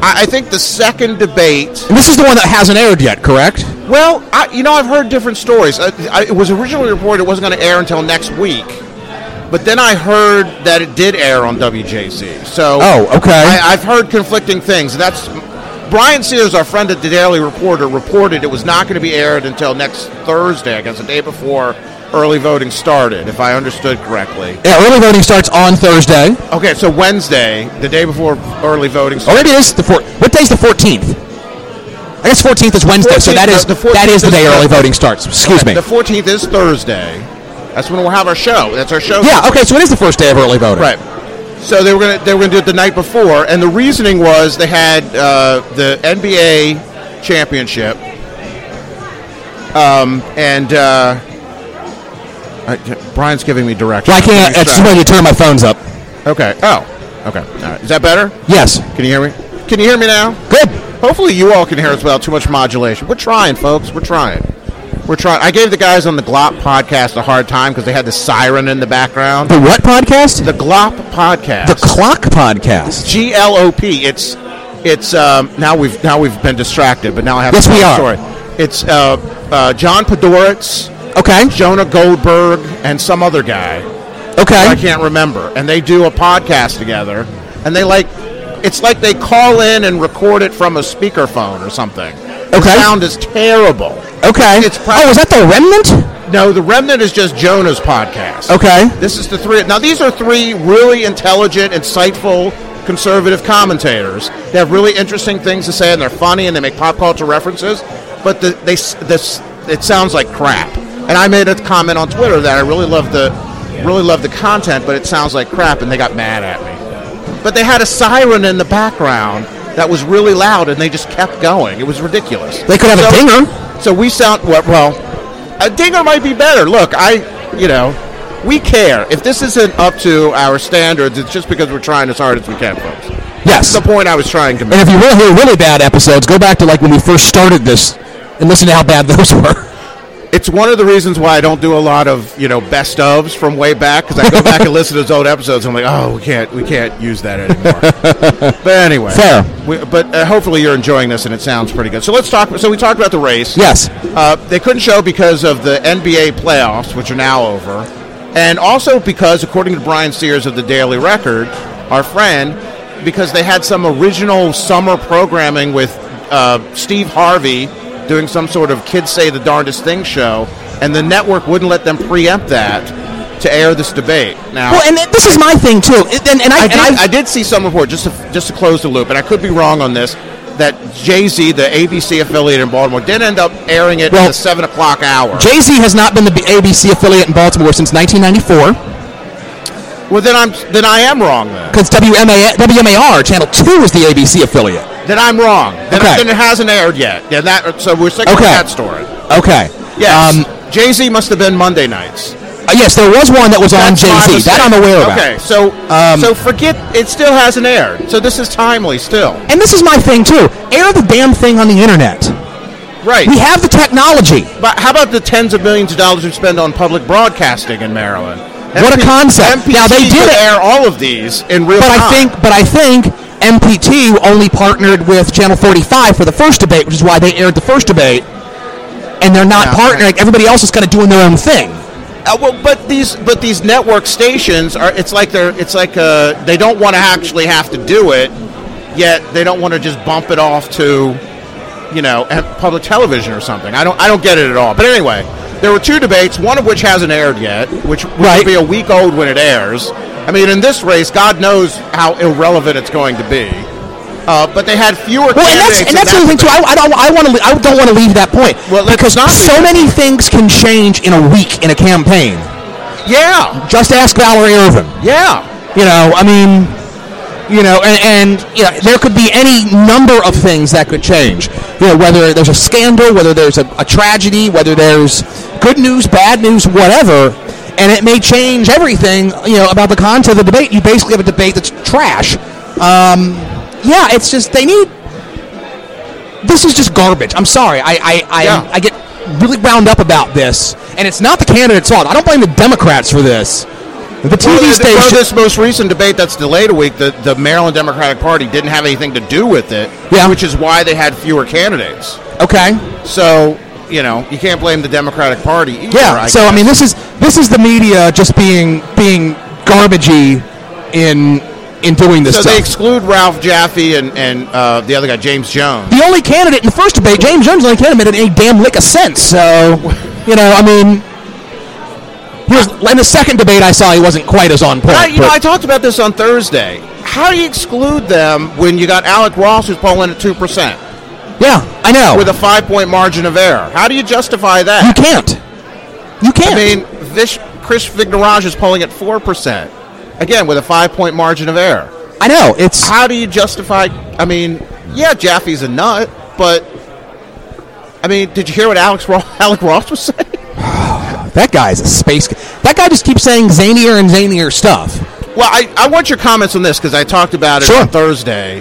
I, I think the second debate. And this is the one that hasn't aired yet, correct? Well, I, you know, I've heard different stories. Uh, I, it was originally reported it wasn't going to air until next week, but then I heard that it did air on WJZ. So, Oh, okay. I, I've heard conflicting things. That's Brian Sears, our friend at the Daily Reporter, reported it was not going to be aired until next Thursday. I guess the day before early voting started, if I understood correctly. Yeah, early voting starts on Thursday. Okay, so Wednesday, the day before early voting starts. Oh, it is the four. What day's the 14th? I guess 14th is Wednesday, so that is the 14th that is the is day early Thursday. voting starts. Excuse me. The 14th is Thursday. That's when we'll have our show. That's our show. Yeah, okay, so it is the first day of early voting. Right. So they were gonna they were gonna do it the night before, and the reasoning was they had uh, the NBA championship, um, and uh, I, Brian's giving me directions. Well, I can't. I just wanted to turn my phones up. Okay. Oh. Okay. All right. Is that better? Yes. Can you hear me? Can you hear me now? Good. Hopefully you all can hear us without too much modulation. We're trying, folks. We're trying. We're trying. I gave the guys on the Glop podcast a hard time because they had the siren in the background. The what podcast? The Glop podcast. The Clock podcast. G L O P. It's it's um, now we've now we've been distracted, but now I have Yes, to tell we are. story. It's uh, uh, John Podhoretz, Okay. Jonah Goldberg, and some other guy. Okay. I can't remember. And they do a podcast together, and they like it's like they call in and record it from a speakerphone or something. The sound is terrible. Okay. It's probably, oh, is that the remnant? No, the remnant is just Jonah's podcast. Okay. This is the three. Now, these are three really intelligent, insightful, conservative commentators. They have really interesting things to say, and they're funny, and they make pop culture references. But the, they this it sounds like crap. And I made a comment on Twitter that I really love the really love the content, but it sounds like crap, and they got mad at me. But they had a siren in the background that was really loud, and they just kept going. It was ridiculous. They could have a dinger. So we sound well. well a dinger might be better. Look, I, you know, we care. If this isn't up to our standards, it's just because we're trying as hard as we can, folks. Yes. That's the point I was trying to make. And if you want to hear really bad episodes, go back to like when we first started this and listen to how bad [LAUGHS] those were. It's one of the reasons why I don't do a lot of you know best ofs from way back because I go back and listen to those old episodes. And I'm like, oh, we can't, we can't use that anymore. [LAUGHS] but anyway, Fair. We, but uh, hopefully you're enjoying this and it sounds pretty good. So let's talk. So we talked about the race. Yes. Uh, they couldn't show because of the NBA playoffs, which are now over, and also because, according to Brian Sears of the Daily Record, our friend, because they had some original summer programming with uh, Steve Harvey doing some sort of "Kids Say the Darndest Thing" show, and the network wouldn't let them preempt that to air this debate. Now, Well, and this is my thing too. And, and I, I did, I've- I did see some report just to, just to close the loop, and I could be wrong on this. That Jay Z, the ABC affiliate in Baltimore, did end up airing it Well, at the seven o'clock hour. Jay Z has not been the ABC affiliate in Baltimore since 1994 well, then I'm then I am wrong. Then because WMA, WMAR Channel Two is the ABC affiliate. Then I'm wrong. Then, Okay. then it hasn't aired yet. Yeah, that so we're sticking with Okay. that story. Okay. Yes, Um, Jay Z must have been Monday nights. uh, yes, there was one that was on That's my Jay Z. That. I'm aware of. Okay, so Um, so forget it. Still hasn't aired. So this is timely still. And this is my thing too. Air the damn thing on the internet. Right. We have the technology. But how about the tens of millions of dollars we spend on public broadcasting in Maryland? What a concept. MPT Now, they did air all of these in real But time. I think, but I think MPT only partnered with Channel 45 for the first debate, which is why they aired the first debate. And they're not Yeah. partnering. Everybody else is kind of doing their own thing. Uh, well, but these but these network stations are. It's like they're. It's like uh, they don't want to actually have to do it, yet they don't want to just bump it off to, you know, public television or something. I don't. I don't get it at all. But anyway, there were two debates, one of which hasn't aired yet, which, which Right. will be a week old when it airs. I mean, in this race, God knows how irrelevant it's going to be. Uh, but they had fewer Well, and that's, and in that's the thing too. I, I don't, I want to, I don't want to leave that point Well, because not so many things can change in a week in a campaign. yeah, Just ask Valerie Ervin. yeah. You know, I mean, you know, and, and you know, there could be any number of things that could change. You know, whether there's a scandal, whether there's a, a tragedy, whether there's good news, bad news, whatever, and it may change everything. You know, about the content of the debate. You basically have a debate that's trash. Um, yeah, it's just they need. This is just garbage. I'm sorry. I I I, Yeah. I get really wound up about this, and it's not the candidate's fault. I don't blame the Democrats for this. The TV Well, station. well, this most recent debate that's delayed a week, the, the Maryland Democratic Party didn't have anything to do with it, Yeah. which is why they had fewer candidates. Okay. So, you know, you can't blame the Democratic Party either. Yeah. so I mean, this is this is the media just being being garbagey in in doing this So stuff. they exclude Ralph Jaffe and, and uh, the other guy, James Jones. the only candidate in the first debate, James Jones, the only candidate made any damn lick of sense. So, you know, I mean, he was, in the second debate I saw, he wasn't quite as on point. I, you know, I talked about this on Thursday. How do you exclude them when you got Alec Ross who's polling at 2% yeah, I know. with a five point margin of error? How do you justify that? you can't. You can't. I mean, Vish, Chris Vignarajah is polling at 4%. Again, with a five point margin of error. I know. It's How do you justify? I mean, yeah, Jaffe's a nut, but I mean, did you hear what Alex Ross, [LAUGHS] Alec Ross was saying? [SIGHS] that guy's a space. That guy just keeps saying zanier and zanier stuff. Well, I, I want your comments on this because I talked about it Sure. on Thursday.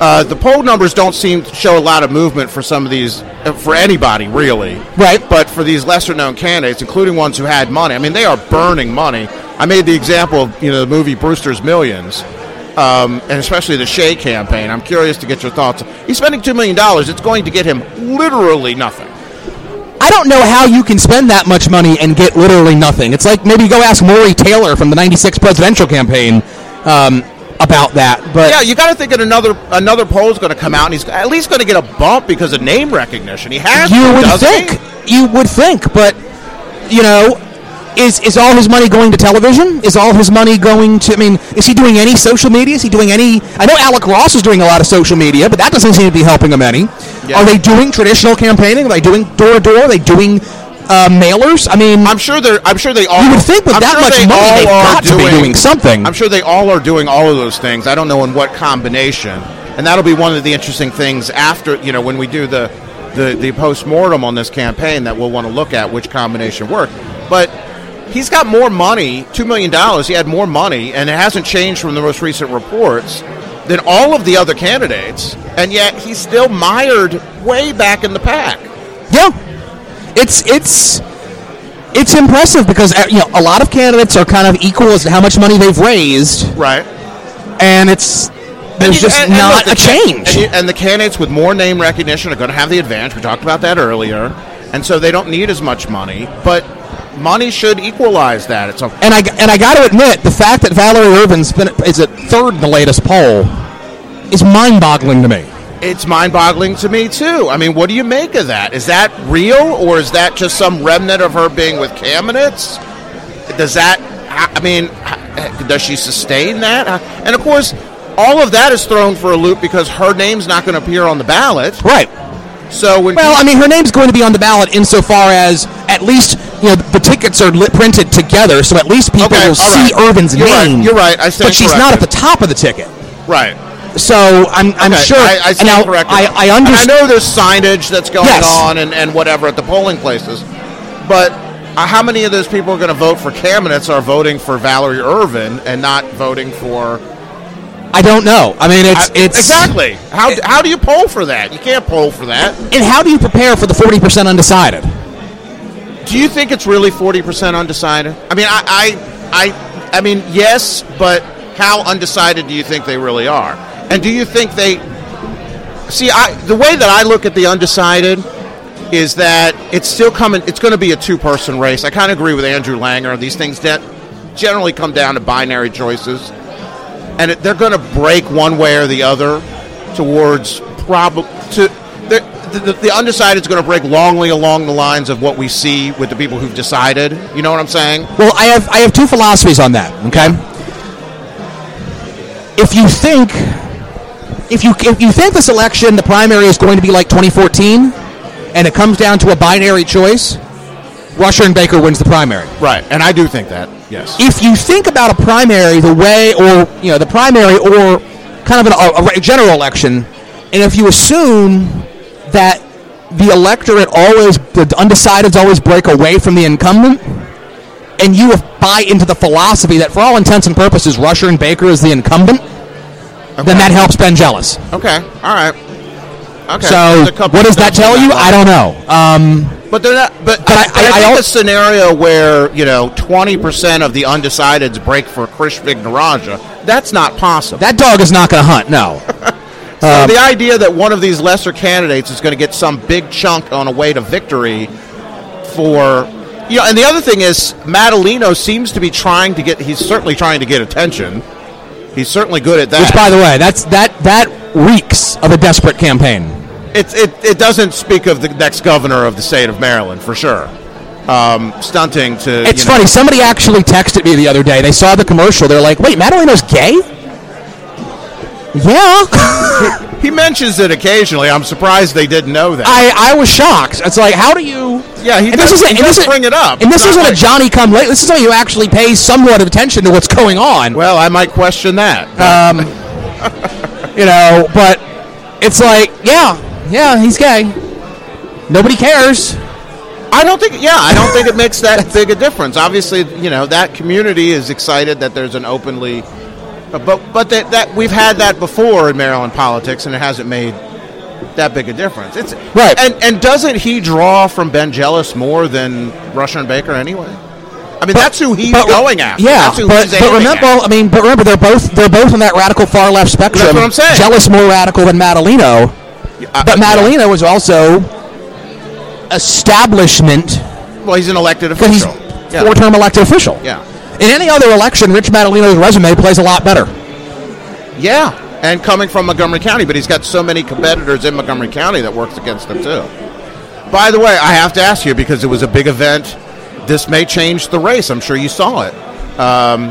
Uh, the poll numbers don't seem to show a lot of movement for some of these, uh, for anybody really. Right. But for these lesser known candidates, including ones who had money, I mean, they are burning money. I made the example of you know the movie Brewster's Millions, um, and especially the Shea campaign. I'm curious to get your thoughts. He's spending two million dollars. It's going to get him literally nothing. I don't know how you can spend that much money and get literally nothing. It's like maybe go ask Morry Taylor from the '96 presidential campaign um, about that. But Yeah, you got to think that another another poll is going to come out, and he's at least going to get a bump because of name recognition. He has. you to, would think he? you would think, but you know, is is all his money going to television? Is all his money going to? I mean, is he doing any social media? Is he doing any? I know Alec Ross is doing a lot of social media, but that doesn't seem to be helping him any. Yeah. Are they doing traditional campaigning? Are they doing door to door? Are they doing uh, mailers? I mean, I'm sure they're. I'm sure they all. You would think with I'm that sure much they money, they've got to be doing something. I'm sure they all are doing all of those things. I don't know in what combination, and that'll be one of the interesting things after you know when we do the the the post mortem on this campaign that we'll want to look at which combination worked. But he's got more money, two million dollars. He had more money, and it hasn't changed from the most recent reports than all of the other candidates, and yet he's still mired way back in the pack. Yeah, it's it's it's impressive because uh, you know a lot of candidates are kind of equal as to how much money they've raised, Right. and it's there's you- just and- and not look, a change. And, you- and the candidates with more name recognition are going to have the advantage. We talked about that earlier, and so they don't need as much money. But money should equalize that at some. And I and I got to admit, the fact that Valerie Ervin's been is at third in the latest poll is mind-boggling to me. It's mind-boggling to me too. I mean, what do you make of that? Is that real, or is that just some remnant of her being with candidates? Does that? I mean, does she sustain that? And of course, all of that is thrown for a loop because her name's not going to appear on the ballot. Right. So when Well, I mean, her name's going to be on the ballot insofar as at least you know the tickets are lit, printed together, so at least people Okay, will all see right. Ervin's You're right, name. you're right, I stand but she's not at the top of the ticket. right. So I'm, I'm Okay, sure. I, I stand now corrected. I, I understand. I know there's signage that's going Yes. on and, and whatever at the polling places, but uh, how many of those people are going to vote for candidates are voting for Valerie Ervin and not voting for? I don't know. I mean, it's I- it's exactly how how do you poll for that? You can't poll for that. And how do you prepare for the forty percent undecided? Do you think it's really forty percent undecided? I mean, I, I I I mean, yes, but how undecided do you think they really are? And do you think they see? I the way that I look at the undecided is that it's still coming. It's going to be a two-person race. I kind of agree with Andrew Langer. These things that generally come down to binary choices, and it, they're going to break one way or the other towards prob to. they're- the, the undecided is going to break longly along the lines of what we see with the people who've decided. You know what I'm saying? Well, I have I have two philosophies on that. Okay, if you think if you if you think this election, the primary is going to be like 2014, and it comes down to a binary choice, Rushern Baker wins the primary. Right, and I do think that. Yes. If you think about a primary the way, or you know, the primary or kind of an, a, a general election, and if you assume that the electorate always, the undecideds always break away from the incumbent, and you buy into the philosophy that, for all intents and purposes, Rushern Baker is the incumbent, then that helps Ben Jealous. Okay. All right. Okay. So, There's a couple what does that tell you? that I don't know. Um, But they're not. But, But I- I, I, I- I think al- a scenario where you know twenty percent of the undecideds break for Krish Vignarajah, that's not possible. that dog is not going to hunt. No. [LAUGHS] [LAUGHS] so the idea that one of these lesser candidates is going to get some big chunk on a way to victory for you know, and the other thing is Madaleno seems to be trying to get. He's certainly trying to get attention. He's certainly good at that. Which, by the way, that's that that reeks of a desperate campaign. It's, it, it doesn't speak of the next governor of the state of Maryland for sure. Um, stunting to. It's you know- funny. Somebody actually texted me the other day. They saw the commercial. They're like, "Wait, Madaleno's gay?" Yeah. [LAUGHS] He mentions it occasionally. I'm surprised they didn't know that. I, I was shocked. It's like, how do you? Yeah, he and does- this isn't, he does this bring it up. And this isn't a Johnny come late. This is somebody who actually pays somewhat of attention to what's going on. well, I might question that. Um, you know, but it's like, yeah, yeah, he's gay. Nobody cares. I don't think. Yeah, I don't think it makes that big a difference. Obviously, you know that community is excited that there's an openly, but but that, that we've had that before in Maryland politics, and it hasn't made that big a difference. It's Right. And and doesn't he draw from Ben Jealous more than Rushern Baker anyway? I mean, that's who he's But- going after. Yeah, but, but remember, at. I mean, but remember, they're both they're both on that radical far left spectrum. That's what I'm saying. Jealous more radical than Madaleno, Uh, but Madaleno was also establishment Well, he's an elected official. Yeah. four-term elected official. Yeah. In any other election, Rich Madaleno's resume plays a lot better. Yeah, and coming from Montgomery County, but he's got so many competitors in Montgomery County that works against him too. By the way, I have to ask you because it was a big event. This may change the race. I'm sure you saw it. Um,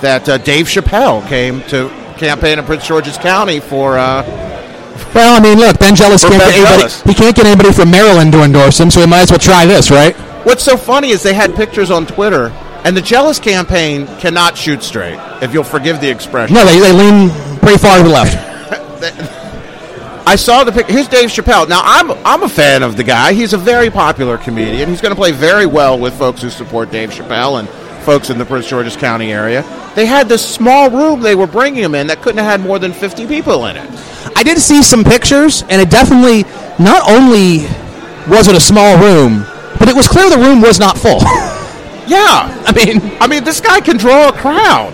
that uh, Dave Chappelle came to campaign in Prince George's County for. Uh, Well, I mean, look, Ben Jealous can't Ben get anybody. Jealous. He can't get anybody from Maryland to endorse him, so he might as well try this, right? what's so funny is they had pictures on Twitter, and the Jealous campaign cannot shoot straight. If you'll forgive the expression. No, they, they lean pretty far to the left. [LAUGHS] I saw the pic. Here's Dave Chappelle. Now I'm I'm a fan of the guy. He's a very popular comedian. He's going to play very well with folks who support Dave Chappelle and folks in the Prince George's County area. They had this small room they were bringing him in that couldn't have had more than 50 people in it. I did see some pictures, and it definitely not only was it a small room, but it was clear the room was not full. [LAUGHS] Yeah, I mean, I mean this guy can draw a crowd,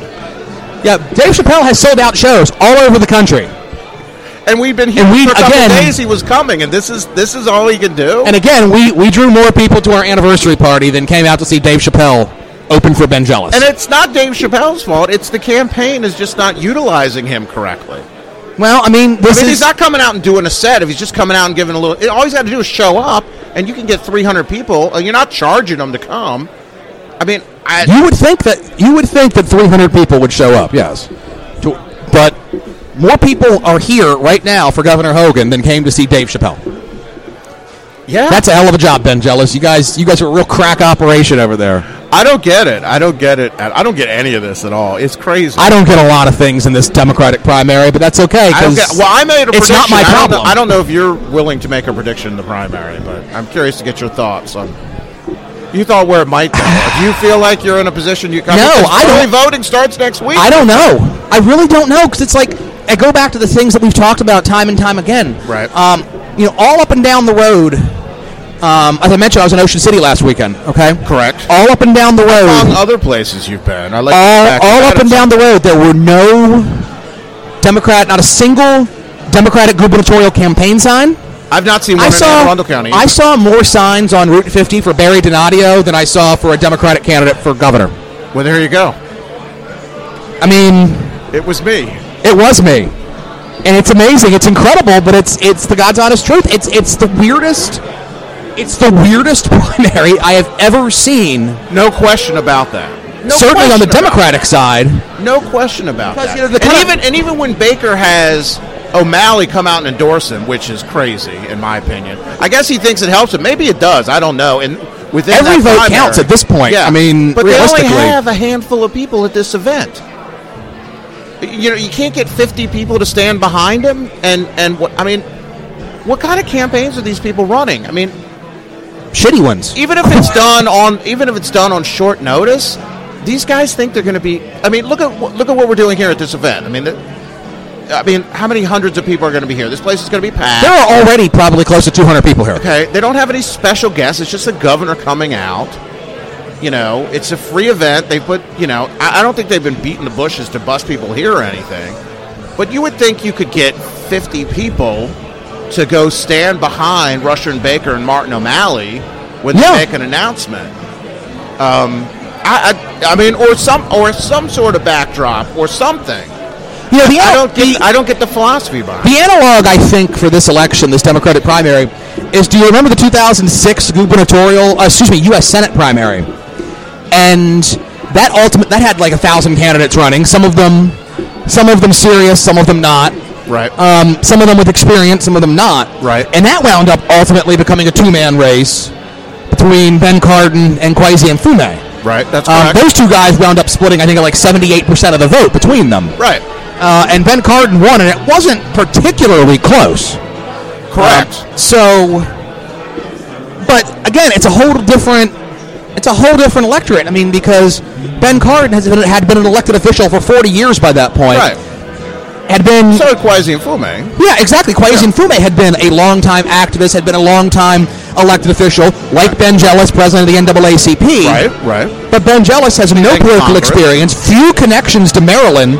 yeah, Dave Chappelle has sold out shows all over the country, and we've been here And we- for a couple again- days. He was coming, and this is this is all he can do. and again, we we drew more people to our anniversary party than came out to see Dave Chappelle open for Ben Jealous. And it's not Dave Chappelle's fault. It's the campaign is just not utilizing him correctly. well, I mean, I mean, is he's not coming out and doing a set. If he's just coming out and giving a little, all he's got to do is show up, and you can get 300 people, and you're not charging them to come. I mean, I, You would think that you would think that 300 people would show up. Yes, To- but more people are here right now for Governor Hogan than came to see Dave Chappelle. yeah, That's a hell of a job, Ben Jealous. You guys, you guys are a real crack operation over there. I don't get it. I don't get it. I don't get any of this at all. It's crazy. I don't get a lot of things in this Democratic primary, but that's okay. I get, well, I made a it's prediction. not my I don't, problem. know, I don't know if you're willing to make a prediction in the primary, but I'm curious to get your thoughts on. You thought where it might go. [SIGHS] if you feel like you're in a position, you No, I don't- voting starts next week. I don't know. I really don't know because it's like I go back to the things that we've talked about time and time again. Right. Um, you know, all up and down the road. Um, as I mentioned, I was in Ocean City last weekend. Okay. Correct. All up and down the road. Among other places you've been, I like all, back all up and down the road, there were no Democrat, not a single Democratic gubernatorial campaign sign. I've not seen one I in saw Arundel County. I saw more signs on Route 50 for Barry Donadio than I saw for a Democratic candidate for governor. well, there you go. I mean, It was me. it was me. and it's amazing. It's incredible, but it's it's the God's honest truth. It's it's the weirdest. It's the weirdest [LAUGHS] primary I have ever seen. No question about that. No certainly on the Democratic side. No question about Because, that. you know, and of- even and even when Baker has O'Malley come out and endorse him, which is crazy in my opinion. I guess he thinks it helps him. Maybe it does. I don't know. And within Every that vote primary- counts at this point. Yeah. I mean, but they only have a handful of people at this event. You know, you can't get 50 people to stand behind him. And and what I mean, what kind of campaigns are these people running? I mean, Shitty ones. even if it's done on even if it's done on short notice, these guys think they're going to be. I mean, look at look at what we're doing here at this event. I mean, the, I mean, how many hundreds of people are going to be here? This place is going to be packed. There are already probably close to 200 people here. Okay, they don't have any special guests. It's just the governor coming out. You know, it's a free event. They put, you know, I, I don't think they've been beating the bushes to bust people here or anything. But you would think you could get 50 people to go stand behind Rushern Baker and Martin O'Malley when Yeah. they make an announcement. Um, I, I, I mean, or some, or some sort of backdrop, or something. You know, the, I don't the- get, I don't get the philosophy behind. The analog, I think, for this election, this Democratic primary, is do you remember the 2006 gubernatorial, uh, excuse me, U.S. Senate primary? And that ultimate, that had like a thousand candidates running. Some of them, some of them serious, some of them not. Right. Um, some of them with experience, some of them not. Right. And that wound up ultimately becoming a two-man race between Ben Cardin and Kweisi Mfume. right. That's Um, correct. those two guys wound up splitting, I think, like 78% of the vote between them. right. Uh, and Ben Cardin won, and it wasn't particularly close. Correct. Um, so, but again, it's a whole different. It's a whole different electorate. I mean, because Ben Cardin has been, had been an elected official for 40 years by that point. right. Had been. So Kweisi Mfume. yeah, exactly. Kweisi Yeah. Mfume had been a long-time activist, had been a long-time elected official, like Ben Jealous, president of the NAACP. Right, right. But Ben Jealous has no And political Congress. experience, few connections to Maryland.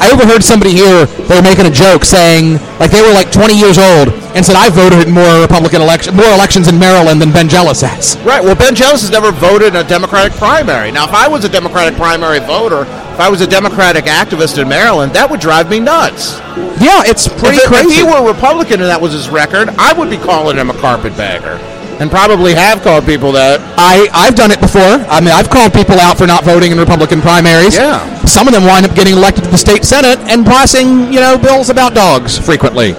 I overheard somebody here, they were making a joke saying, like they were like 20 years old, and said, I voted in more Republican election, more elections in Maryland than Ben Jealous has. Right. Well, Ben Jealous has never voted in a Democratic primary. Now, if I was a Democratic primary voter, if I was a Democratic activist in Maryland, that would drive me nuts. Yeah, it's pretty if, it- if he were a Republican and that was his record, I would be calling him a carpetbagger. And probably have called people that. I, I've done it before. I mean, I've called people out for not voting in Republican primaries. Yeah. Some of them wind up getting elected to the state senate and passing, you know, bills about dogs frequently.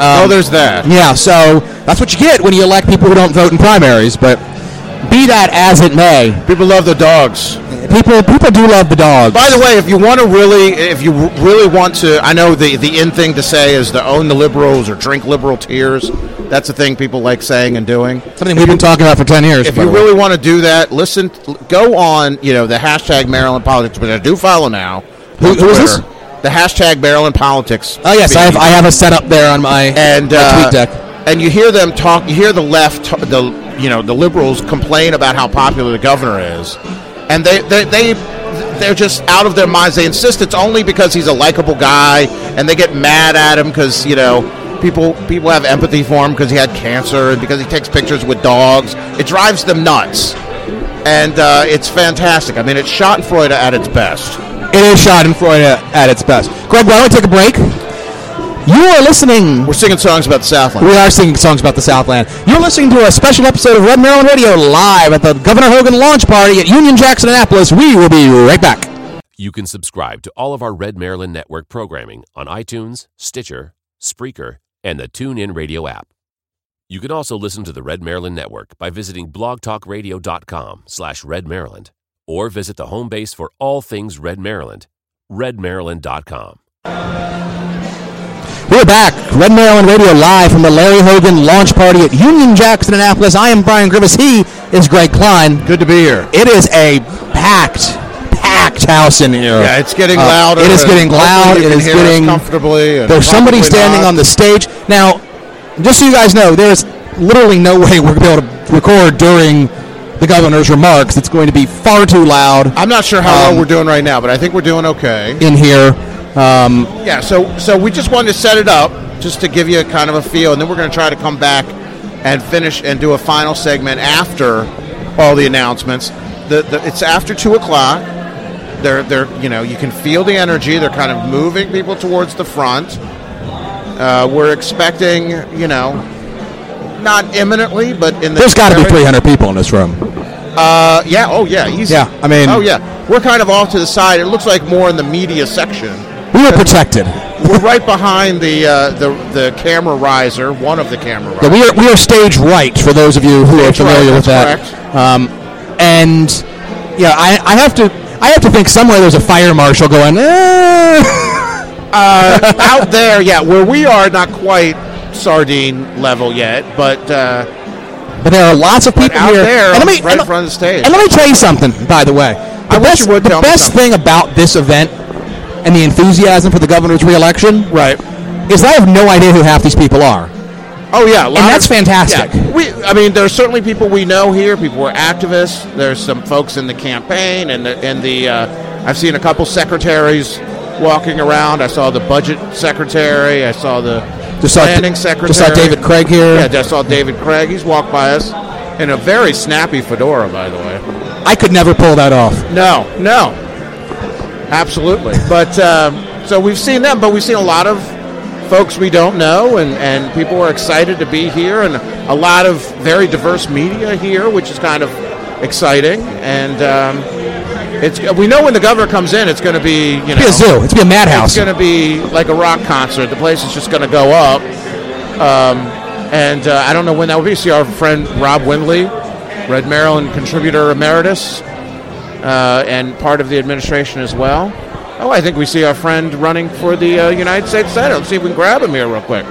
oh, there's that. Yeah, so that's what you get when you elect people who don't vote in primaries. But be that as it may, People love the dogs. people people do love the dogs. By the way, if you want to really, if you really want to, I know the the in thing to say is to own the liberals or drink liberal tears. That's a thing people like saying and doing. Something we've been talking about for ten years. If you really want to do that, listen, go on, you know, the hashtag Maryland Politics, which I do follow now. Who- who is this? The hashtag Maryland Politics. oh yes, I have. I have a setup there on my and my uh, TweetDeck. And you hear them talk. You hear the left, the you know, the liberals complain about how popular the governor is, and they they. they they're just out of their minds. They insist it's only because he's a likable guy, and they get mad at him because you know people people have empathy for him because he had cancer and because he takes pictures with dogs. It drives them nuts, and uh, it's fantastic. I mean, it's Schadenfreude at its best. It is Schadenfreude at its best. Greg, why don't we take a break? You are listening. We're singing songs about the Southland. We are singing songs about the Southland. You're listening to a special episode of Red Maryland Radio live at the Governor Hogan launch party at Union Jack's in, Annapolis. We will be right back. You can subscribe to all of our Red Maryland Network programming on iTunes, Stitcher, Spreaker, and the TuneIn Radio app. You can also listen to the Red Maryland Network by visiting blogtalkradio.com slash redmaryland or visit the home base for all things Red Maryland, redmaryland.com. We're back. Red Maryland Radio live from the Larry Hogan launch party at Union Jack's in, Annapolis. I am Brian Griffiths. He is Greg Kline. Good to be here. It is a packed, packed house in here. Yeah, it's getting Uh, louder. It is getting loud. It is getting comfortably. There's somebody standing not. on the stage. Now, just so you guys know, there's literally no way we're going to be able to record during the governor's remarks. It's going to be far too loud I'm not sure how Um, well we're doing right now, but I think we're doing okay. in here. Um, Yeah, so so we just wanted to set it up just to give you a kind of a feel, and then we're going to try to come back and finish and do a final segment after all the announcements. The, the it's after two o'clock. They're they're you know you can feel the energy. They're kind of moving people towards the front, Uh, we're expecting, you know, not imminently, but in the There's got to be 300 people in this room. Uh, yeah. Oh, yeah. Easy. Yeah, I mean- Oh, yeah. We're kind of off to the side. It looks like more in the media section. We were protected. We're right behind the uh, the the camera riser. One of the camera risers. Yeah, we are we are stage right for those of you who are familiar right, with that. Um, and yeah, I, I have to I have to think somewhere there's a fire marshal going. Eh. [LAUGHS] uh, out there, yeah, where we are, not quite sardine level yet, but uh, But there are lots of people out here. there, and let me, right and, in front of the stage. and let me tell you something, by the way. The I wish best, you would the best thing about this event and the enthusiasm for the governor's reelection right. is I have no idea who half these people are. Oh yeah, a lot that's of- fantastic. yeah. We, I mean, there's certainly people we know here. People who are activists. There's some folks in the campaign, and the, and the uh, I've seen a couple secretaries walking around. I saw the budget secretary. I saw the Just saw- secretary. just saw David Craig here. Yeah, just saw David Craig. He's walked by us in a very snappy fedora, by the way. I could never pull that off. No, no, absolutely. But um, so we've seen them, but we've seen a lot of folks we don't know, and, and people are excited to be here, and a lot of very diverse media here, which is kind of exciting. And um, it's we know when the governor comes in, it's going to be you know It's be a zoo. It's be a madhouse. it's going to be like a rock concert. The place is just going to go up. Um, and uh, I don't know when that will be. See our friend Rob Windley, Red Maryland contributor emeritus, uh, and part of the administration as well. Oh, I think we see our friend running for the uh, United States Senate. Let's see if we can grab him here real quick.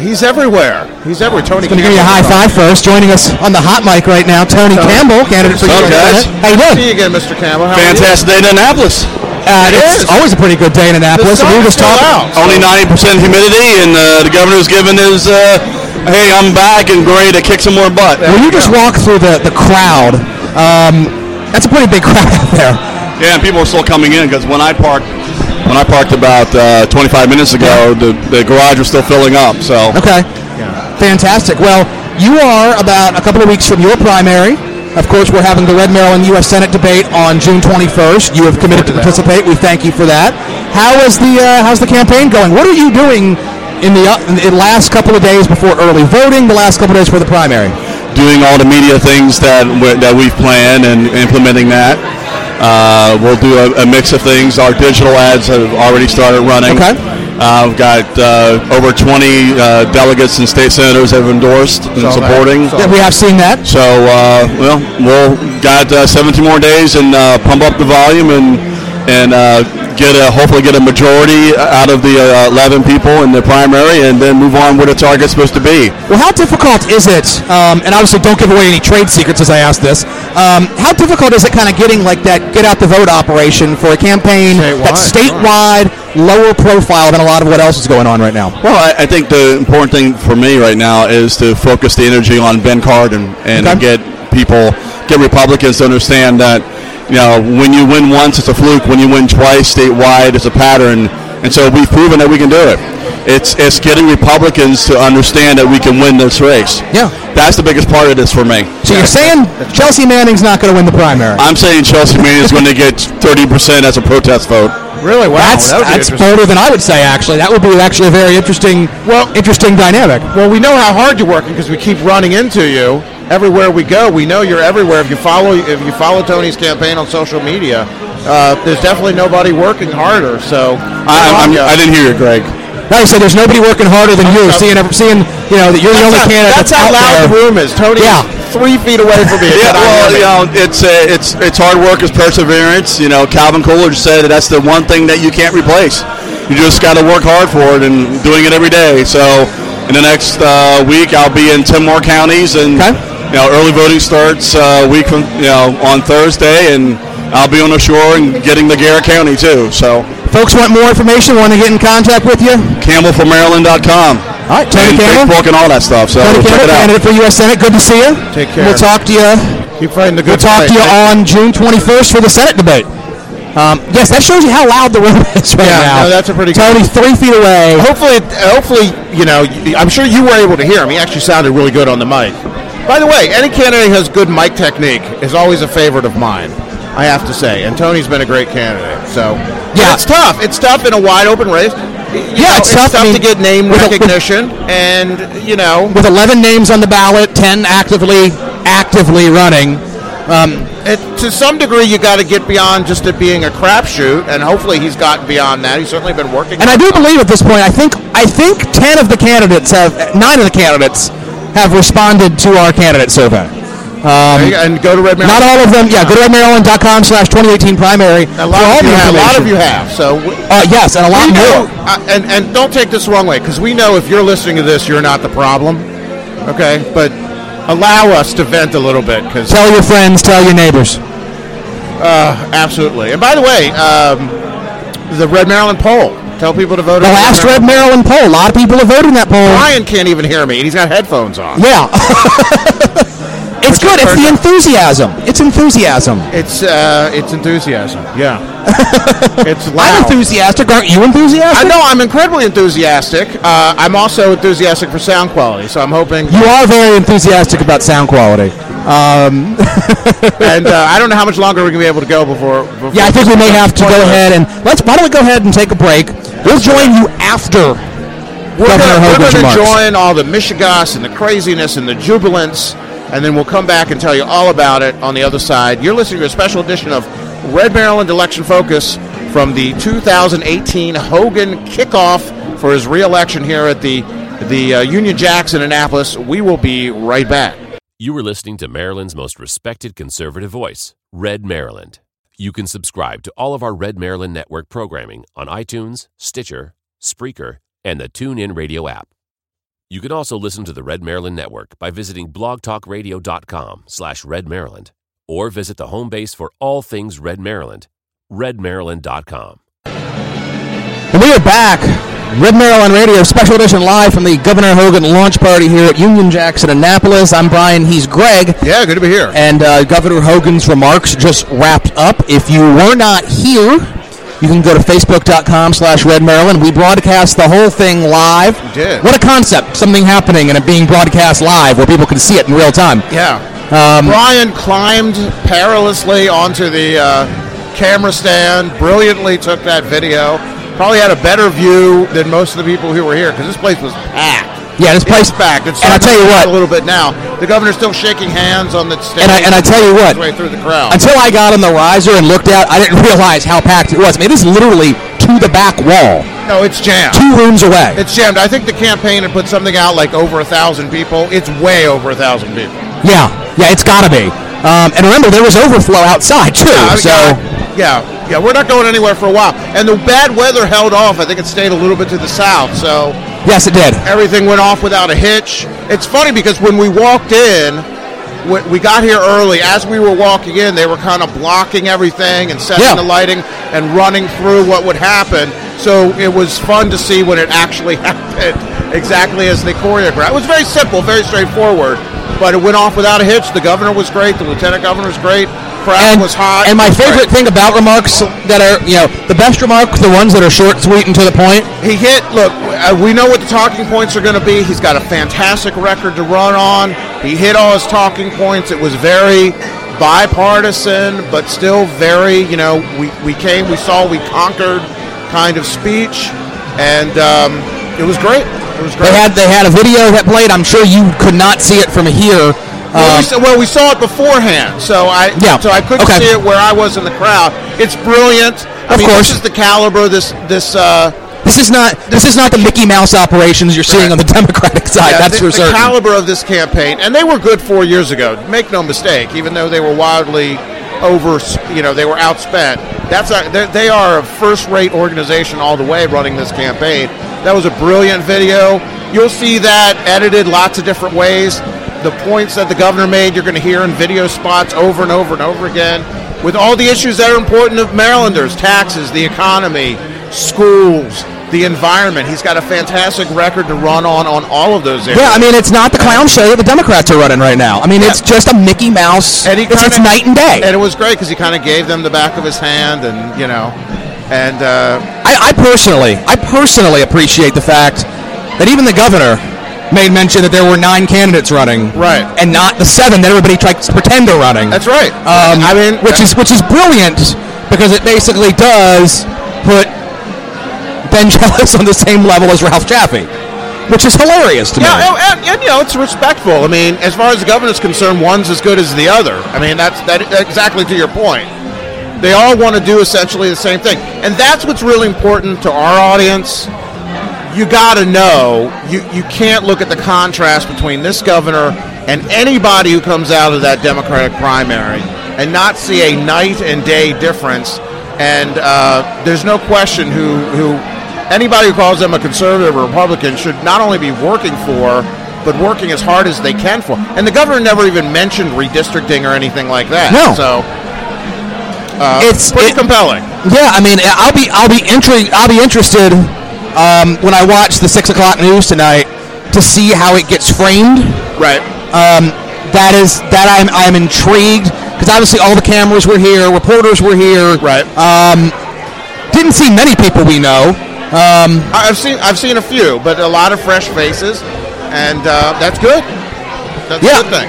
He's everywhere. He's everywhere. Tony. Going to give you a high five first. Joining us on the hot mic right now, Tony Tony. Campbell, candidate for What's up, guys? Senate. How you See doing? you again, Mr. Campbell. How? Fantastic day in Annapolis. Uh, It it's is. always a pretty good day in Annapolis. The and we were just talking. out. Only 90% humidity, and uh, the governor's given his, uh, hey, I'm back and ready to kick some more butt. When you just walk through the, the crowd, um, that's a pretty big [LAUGHS] crowd out there. Yeah, and people are still coming in because when I parked, when I parked about uh, 25 minutes ago, the, the garage was still filling up. So Okay. yeah. Fantastic. Well, you are about a couple of weeks from your primary. Of course, we're having the Red Maryland U.S. Senate debate on June 21st. You have committed to participate. We thank you for that. How is the uh, how's the campaign going? What are you doing in the, uh, in the last couple of days before early voting? The last couple of days for the primary. Doing all the media things that we that we've planned and implementing that. Uh, we'll do a, a mix of things. Our digital ads have already started running. Okay. Uh, we've got uh, over 20 uh, delegates and state senators have endorsed and Saw supporting. Saw Yeah, we have seen that. So, uh, well, we'll got uh, 17 more days and uh, pump up the volume and and uh, get a hopefully get a majority out of the uh, 11 people in the primary, and then move on where the target's supposed to be. Well, how difficult is it? Um, and obviously, don't give away any trade secrets as I ask this. Um, how difficult is it, kind of getting like that get out the vote operation for a campaign Statewide, that's statewide, lower profile than a lot of what else is going on right now? Well, I, I think the important thing for me right now is to focus the energy on Ben Cardin and Okay. get people, get Republicans to understand that, you know, when you win once, it's a fluke. When you win twice statewide, it's a pattern. And so we've proven that we can do it. It's it's getting Republicans to understand that we can win this race. Yeah. That's the biggest part of this for me. So you're saying Chelsea Manning's not going to win the primary? I'm saying Chelsea Manning is going to get 30% as a protest vote. Really? Wow. that's that that's interesting. bolder than I would say. Actually, that would be actually a very interesting, well, interesting dynamic. Well, we know how hard you're working because we keep running into you everywhere we go. We know you're everywhere. If you follow, if you follow Tony's campaign on social media, uh, there's definitely nobody working harder. So I, I'm, I didn't hear you, Greg. Now you say there's nobody working harder than you, seeing every- seeing you know that you're the only that's, how, candidate that's that's, how out loud there. the room is. Tony, Yeah. three feet away from me. [LAUGHS] Yeah, It's well, you know, it's uh, it's it's hard work, it's perseverance. You know, Calvin Coolidge said that that's the one thing that you can't replace. You just got to work hard for it and doing it every day. So, in the next uh, week, I'll be in ten more counties, and Okay. You know, early voting starts uh, week from you know on Thursday, and I'll be on the shore and getting the Garrett County too. So, Folks want more information, want to get in contact with you. CampbellForMaryland.com. All right, Tony and Campbell. Facebook and all that stuff. So Tony check Campbell, it out. candidate for U.S. Senate. Good to see you. Take care. We'll talk to you. Keep fighting the good We'll talk fight. to you on June 21st for the Senate debate. Um, yes, that shows you how loud the room [LAUGHS] is right Yeah, now. no, that's a pretty good- Tony, three feet away. Hopefully, hopefully, you know, y- I'm sure you were able to hear him. He actually sounded really good on the mic. By the way, any candidate who has good mic technique is always a favorite of mine. I have to say, and Tony's been a great candidate. So Yeah. it's tough. It's tough in a wide open race. you Yeah, know, it's tough. I tough mean, to get name a- with- recognition, and you know, with 11 names on the ballot, 10 actively actively running. Um, it, to some degree, you got to get beyond just it being a crapshoot, and hopefully, he's gotten beyond that. He's certainly been working. and I do believe at this point, I think I think 10 of the candidates have nine of the candidates have responded to our candidate survey. Go, and go to Red Maryland. Not all of them. Yeah, go to redmaryland.com slash 2018 primary A lot, of you have, a lot of you have. So Uh, yes, and a lot know, more. uh, and and don't take this the wrong way, because we know if you're listening to this, you're not the problem. Okay, but allow us to vent a little bit, because Tell your friends, tell your neighbors. absolutely. And by the way, um, the Red Maryland poll. Tell people to vote. The last Red Maryland poll, a lot of people have voted in that poll. Brian can't even hear me, and he's got headphones on. Yeah. [LAUGHS] it's Which good. It's the enthusiasm. It's enthusiasm. It's uh, it's enthusiasm. Yeah, [LAUGHS] it's loud. I'm enthusiastic. Aren't you enthusiastic? I know I'm incredibly enthusiastic. Uh, I'm also enthusiastic for sound quality, so I'm hoping. You are very enthusiastic about sound quality. Um, [LAUGHS] and uh, I don't know how much longer we're gonna be able to go before. Before Yeah, I think we may have to go ahead and let's. Why don't we go ahead and take a break? We'll join you after We're Governor gonna, we're gonna join all the mishegas and the craziness and the jubilance, and then we'll come back and tell you all about it on the other side. You're listening to a special edition of Red Maryland Election Focus from the 2018 Hogan kickoff for his reelection here at the the uh, Union Jack's in Annapolis. We will be right back. You were listening to Maryland's most respected conservative voice, Red Maryland. You can subscribe to all of our Red Maryland Network programming on iTunes, Stitcher, Spreaker, and the TuneIn Radio app. You can also listen to the Red Maryland Network by visiting blogtalkradio.com slash Red Maryland or visit the home base for all things Red Maryland, redmaryland.com. And we are back. Red Maryland Radio, special edition live from the Governor Hogan launch party here at Union Jack's in, Annapolis. I'm Brian. He's Greg. Yeah, good to be here. And uh, Governor Hogan's remarks just wrapped up. If you were not here, you can go to facebook.com slash Red Maryland. We broadcast the whole thing live. We did. What a concept. Something happening and it being broadcast live where people can see it in real time. Yeah. Um, Brian climbed perilously onto the uh, camera stand, brilliantly took that video. Probably had a better view than most of the people who were here because this place was packed. Yeah, this place It's packed. It's and I tell you what, a little bit now. The governor's still shaking hands on the stage. And I- and I tell you what, way through the crowd. until I got on the riser and looked out, I didn't [LAUGHS] realize how packed it was. I mean, it is literally to the back wall, no, it's jammed. two rooms away. It's jammed. I think the campaign had put something out like over a thousand people. It's way over a thousand people. Yeah, yeah, it's got to be. Um, and remember, there was overflow outside too. Yeah, so yeah, yeah, we're not going anywhere for a while. And the bad weather held off. I think it stayed a little bit to the south, so yes, it did. everything went off without a hitch. It's funny because when we walked in, we- we got here early. As we were walking in, they were kind of blocking everything and setting Yeah. the lighting and running through what would happen. So it was fun to see when it actually [LAUGHS] happened, exactly as they choreographed. It was very simple, very straightforward, but it went off without a hitch. The governor was great. The lieutenant governor was great. Crowd And, was hot. and my favorite great. thing about remarks that are, you know, the best remarks, the ones that are short, sweet, and to the point. He hit. Look, uh, we know what the talking points are going to be. He's got a fantastic record to run on. He hit all his talking points. It was very bipartisan, but still very. You know, we we came, we saw, we conquered, kind of speech, and um, it was great. It was great. They had they had a video that played. I'm sure you could not see it from here. Well, Um, we, saw, well, we saw it beforehand, so I Yeah, so I couldn't okay. see it where I was in the crowd. It's brilliant. I Of mean, course. this is the caliber. This this. Uh, this is not this is not the Mickey Mouse operations you're seeing Right. on the [LAUGHS] Democratic side. Yeah, that's the, for the certain. caliber of this campaign, and they were good four years ago. Make no mistake, even though they were wildly over, you know, they were outspent. That's a, they- they are a first-rate organization all the way running this campaign. That was a brilliant video. You'll see that edited lots of different ways. The points that the governor made, you're going to hear in video spots over and over and over again, with all the issues that are important to Marylanders: taxes, the economy, schools. The environment. He's got a fantastic record to run on on all of those areas. yeah, I mean it's not the clown show that the Democrats are running right now. I mean it's just a Mickey Mouse. And he it's, it's night and day. And it was great because he kind of gave them the back of his hand, and you know, and uh, I, I personally, I personally appreciate the fact that even the governor made mention that there were nine candidates running, Right. and not the seven that everybody tries to pretend they're running. that's right. Um, I mean, which is which is brilliant because it basically does put Ben Jealous [LAUGHS] on the same level as Ralph Jaffe, which is hilarious to Yeah, me. and, and, and, you know it's respectful. I mean, as far as the governor's concerned, one's as good as the other. I mean, that's that exactly to your point. They all want to do essentially the same thing, and that's what's really important to our audience. You got to know you you can't look at the contrast between this governor and anybody who comes out of that Democratic primary and not see a night and day difference. And uh, there's no question who who anybody who calls them a conservative or Republican should not only be working for, but working as hard as they can for. And the governor never even mentioned redistricting or anything like that. No. So it's pretty it- compelling. Yeah, I mean, I'll be I'll be intri- I'll be interested um, when I watch the six o'clock news tonight to see how it gets framed. Right. Um, that is that I'm I'm intrigued because obviously all the cameras were here, reporters were here. Right. Um, didn't see many people we know. Um, I've seen I've seen a few, but a lot of fresh faces, and uh, that's good. That's Yeah. a good thing.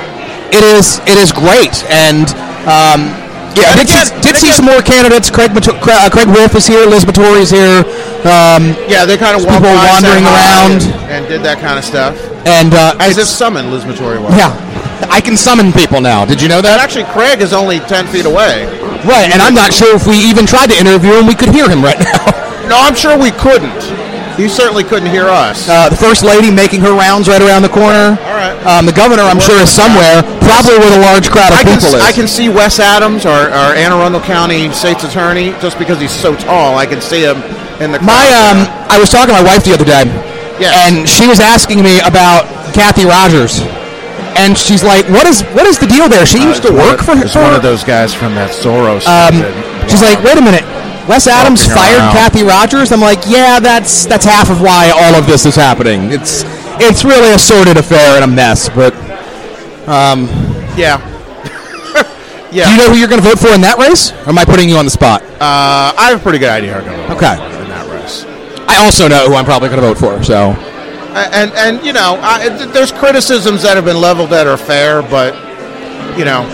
it is it is great and. Um, yeah, I And did, see, did and see again- some more candidates. Craig uh, Craig Wolf is here. Liz Matory is here. Um, Yeah, they kind of People wandering around. and, and did that kind of stuff. and uh, As if it's- summon Liz Matory was. yeah, I can summon people now. Did you know And that? actually, Craig is only ten feet away. Right, and I'm not sure if we even tried to interview him, we could hear him right [LAUGHS] now. No, I'm sure we couldn't. He certainly couldn't hear us. Uh, the first lady making her rounds right around the corner. All right. Um, the governor, I'm sure, is somewhere, probably where the large crowd of I can, people is. I can see Wes Adams, our, our Anne Arundel County State's Attorney, just because he's so tall. I can see him in the crowd. My, um, I was talking to my wife the other day, Yes. and she was asking me about Kathy Rogers, and she's like, "What is what is the deal there? She used to work for her." It's one of those guys from that Soros. Um, she's like, "Wait a minute." Wes Adams fired around. Kathy Rogers. I'm like, yeah, that's that's half of why all of this is happening. It's it's really a sordid affair and a mess. But um, yeah. yeah. [LAUGHS] do you know who you're going to vote for in that race? Or am I putting you on the spot? uh, I have a pretty good idea who I'm going to Okay. in that race. I also know who I'm probably going to vote for. So and and you know, I, there's criticisms that have been leveled that are fair, but you know,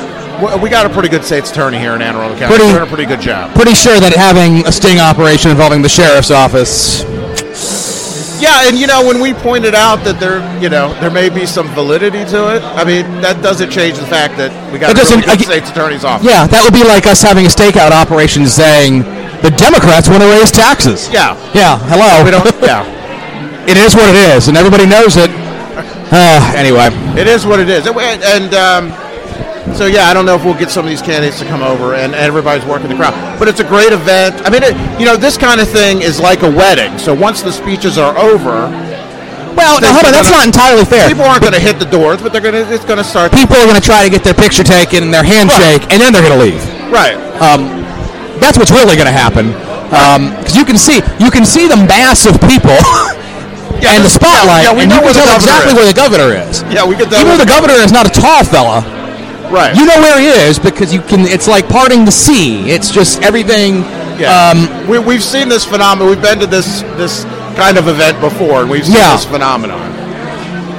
we got a pretty good state's attorney here in Anne Arundel County. Pretty- Doing a pretty good job. pretty sure that having a sting operation involving the sheriff's office. Yeah, and you know, when we pointed out that there, you know, there may be some validity to it. I mean, that doesn't change the fact that we got It a really good I state's attorney's office. Yeah, that would be like us having a stakeout operation saying the Democrats want to raise taxes. Yeah. Yeah. Hello. We don't. [LAUGHS] Yeah, It is what it is, and everybody knows it. Uh, anyway. it is what it is, and, and um, so yeah, I don't know if we'll get some of these candidates to come over, and, and everybody's working the crowd. But it's a great event. I mean, it, you know, this kind of thing is like a wedding. So once the speeches are over, Well, now, hold on. That's not entirely fair. people aren't going to hit the doors, but they're going to. It's going to start. people are going to try to get their picture taken and their handshake, and then they're going to leave. Right. Um, that's what's really going to happen. Because you can see, you can see the mass of people [LAUGHS] Yeah, and the spotlight, Yeah, yeah, we and know you can tell exactly is. where the governor is. Yeah, we could. tell Even though the governor is not a tall fella, Right. you know where he is because you can. It's like parting the sea. It's just everything. Yeah. Um, we, we've seen this phenomenon. We've been to this this kind of event before, and we've seen Yeah. this phenomenon.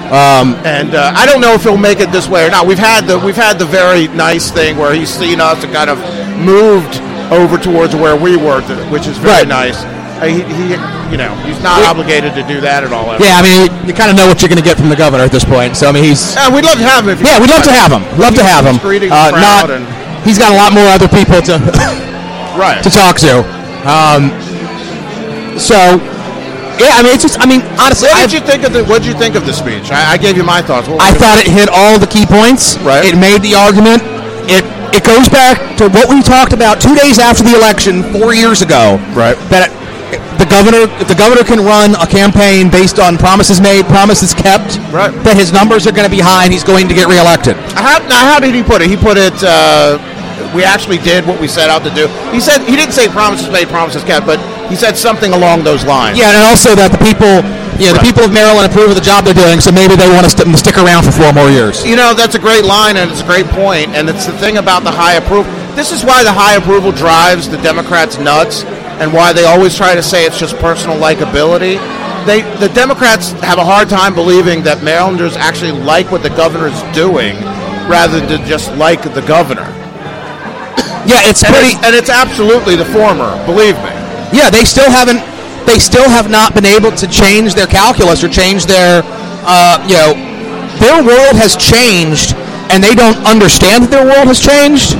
Um, and uh, I don't know if he'll make it this way or not. We've had the we've had the very nice thing where he's seen us and kind of moved over towards where we were, which is very Right. nice. He, he, you know, he's not obligated to do that at all. ever. yeah, I mean, you, kind of know what you're going to get from the governor at this point. So I mean, he's Yeah, we'd love to have him. If yeah, we'd love to have him. Love to have him. He's greeting the Uh, not. and- He's got a lot more other people to. [LAUGHS] right. to talk to. Um, so, yeah, I mean, it's just, I mean, honestly, What did you think of the What did you think of the speech? I, I gave you my thoughts. What I thought it hit all the key points. Right. It made the argument. It it goes back to what we talked about two days after the election four years ago. Right. That the governor, if the governor can run a campaign based on promises made, promises kept, Right. that his numbers are going to be high and he's going to get reelected. How, now, how did he put it? He put it. Uh, we actually did what we set out to do. He said he didn't say promises made, promises kept, but he said something along those lines. Yeah, and also that the people, yeah, the Right. people of Maryland approve of the job they're doing, so maybe they want to st- stick around for four more years. You know, that's a great line, and it's a great point, and it's the thing about the high approval. This is why the high approval drives the Democrats nuts, and why they always try to say it's just personal likability. They, the Democrats have a hard time believing that Marylanders actually like what the governor's doing, rather than just like the governor. Yeah, it's And pretty. it's, and it's absolutely the former, believe me. Yeah, they still haven't they still have not been able to change their calculus or change their, uh, you know, their world has changed, and they don't understand that their world has changed.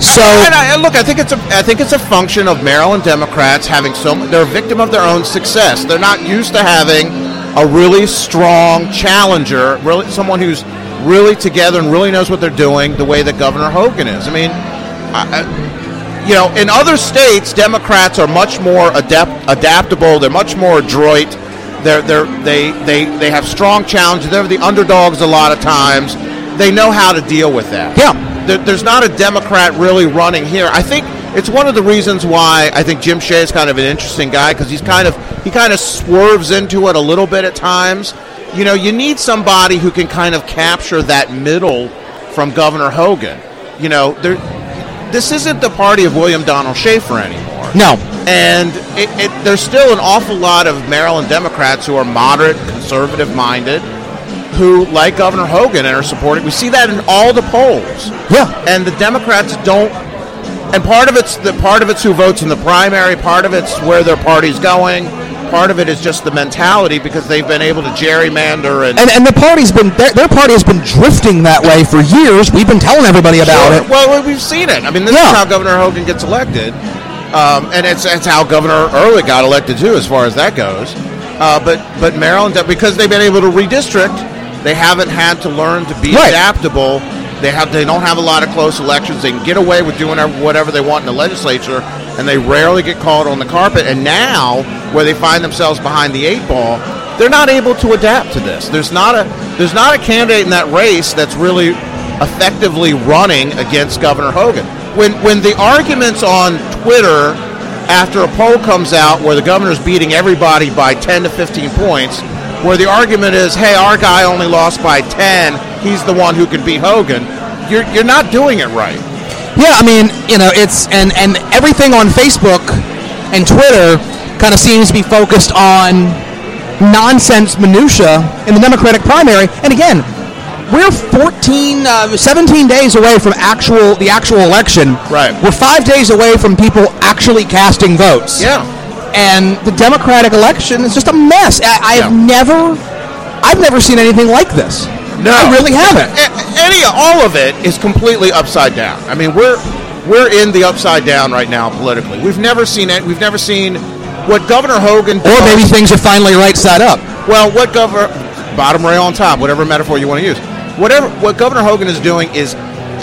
So and, I, and look, I think it's a I think it's a function of Maryland Democrats having so they're a victim of their own success. They're not used to having a really strong challenger, really someone who's really together and really knows what they're doing, the way that Governor Hogan is. I mean, I, you know, in other states, Democrats are much more adapt, adaptable. They're much more adroit. They're, they're, they, they, they have strong challenges. They're the underdogs a lot of times. They know how to deal with that. Yeah. There, there's not a Democrat really running here. I think it's one of the reasons why I think Jim Shea is kind of an interesting guy because he's kind of he kind of swerves into it a little bit at times. You know, you need somebody who can kind of capture that middle from Governor Hogan. You know, there, this isn't the party of William Donald Schaefer anymore. no, And it, it, there's still an awful lot of Maryland Democrats who are moderate, conservative minded, who like Governor Hogan and are supporting. We see that in all the polls. Yeah. And the Democrats don't. And part of it's the part of it's who votes in the primary. Part of it's where their party's going. Part of it is just the mentality because they've been able to gerrymander and. and and the party's been their, their party has been drifting that way for years. We've been telling everybody about Sure. it. Well, we've seen it. I mean, this Yeah. is how Governor Hogan gets elected, um, and it's it's how Governor Ehrlich got elected too, as far as that goes. Uh, but but Maryland, because they've been able to redistrict, they haven't had to learn to be Right. adaptable. They have they don't have a lot of close elections. They can get away with doing whatever they want in the legislature, and they rarely get called on the carpet. And now, where they find themselves behind the eight ball, they're not able to adapt to this. There's not a there's not a candidate in that race that's really effectively running against Governor Hogan. When when the arguments on Twitter after a poll comes out where the governor's beating everybody by 10 to 15 points, where the argument is, hey, our guy only lost by 10, he's the one who can beat Hogan, you're, you're not doing it right. Yeah, I mean, you know, it's and and everything on Facebook and Twitter kind of seems to be focused on nonsense minutia in the Democratic primary. And again, we're 14, uh, 17 days away from actual the actual election. Right. We're five days away from people actually casting votes. Yeah. And the Democratic election is just a mess. I, I've Yeah. never, I've never seen anything like this. No, I really haven't. Any, all of it is completely upside down. I mean, we're we're in the upside down right now politically. We've never seen it. We've never seen what Governor Hogan. Or maybe things are finally right side up. Well, what Governor bottom rail on top, whatever metaphor you want to use, whatever what Governor Hogan is doing is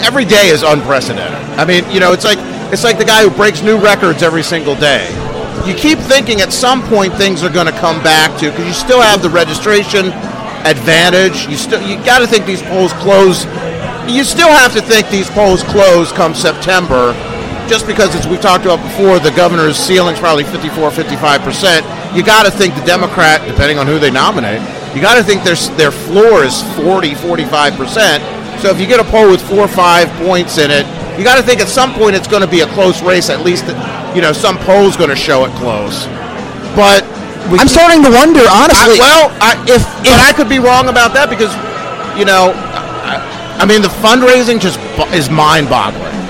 every day is unprecedented. I mean, you know, it's like it's like the guy who breaks new records every single day. You keep thinking at some point things are going to come back to because you still have the registration advantage. You still you got to think these polls close. You still have to think these polls close come September just because, as we talked about before, the governor's ceiling's probably 54, 55 percent. You got to think the Democrat, depending on who they nominate, you got to think their their floor is 40, 45 percent. So if you get a poll with four or five points in it, you got to think at some point it's going to be a close race. At least, you know, some poll's going to show it close. But we I'm starting to wonder, honestly. I, well, I, if, but I could be wrong about that because, you know, I, I mean the fundraising just is mind-boggling.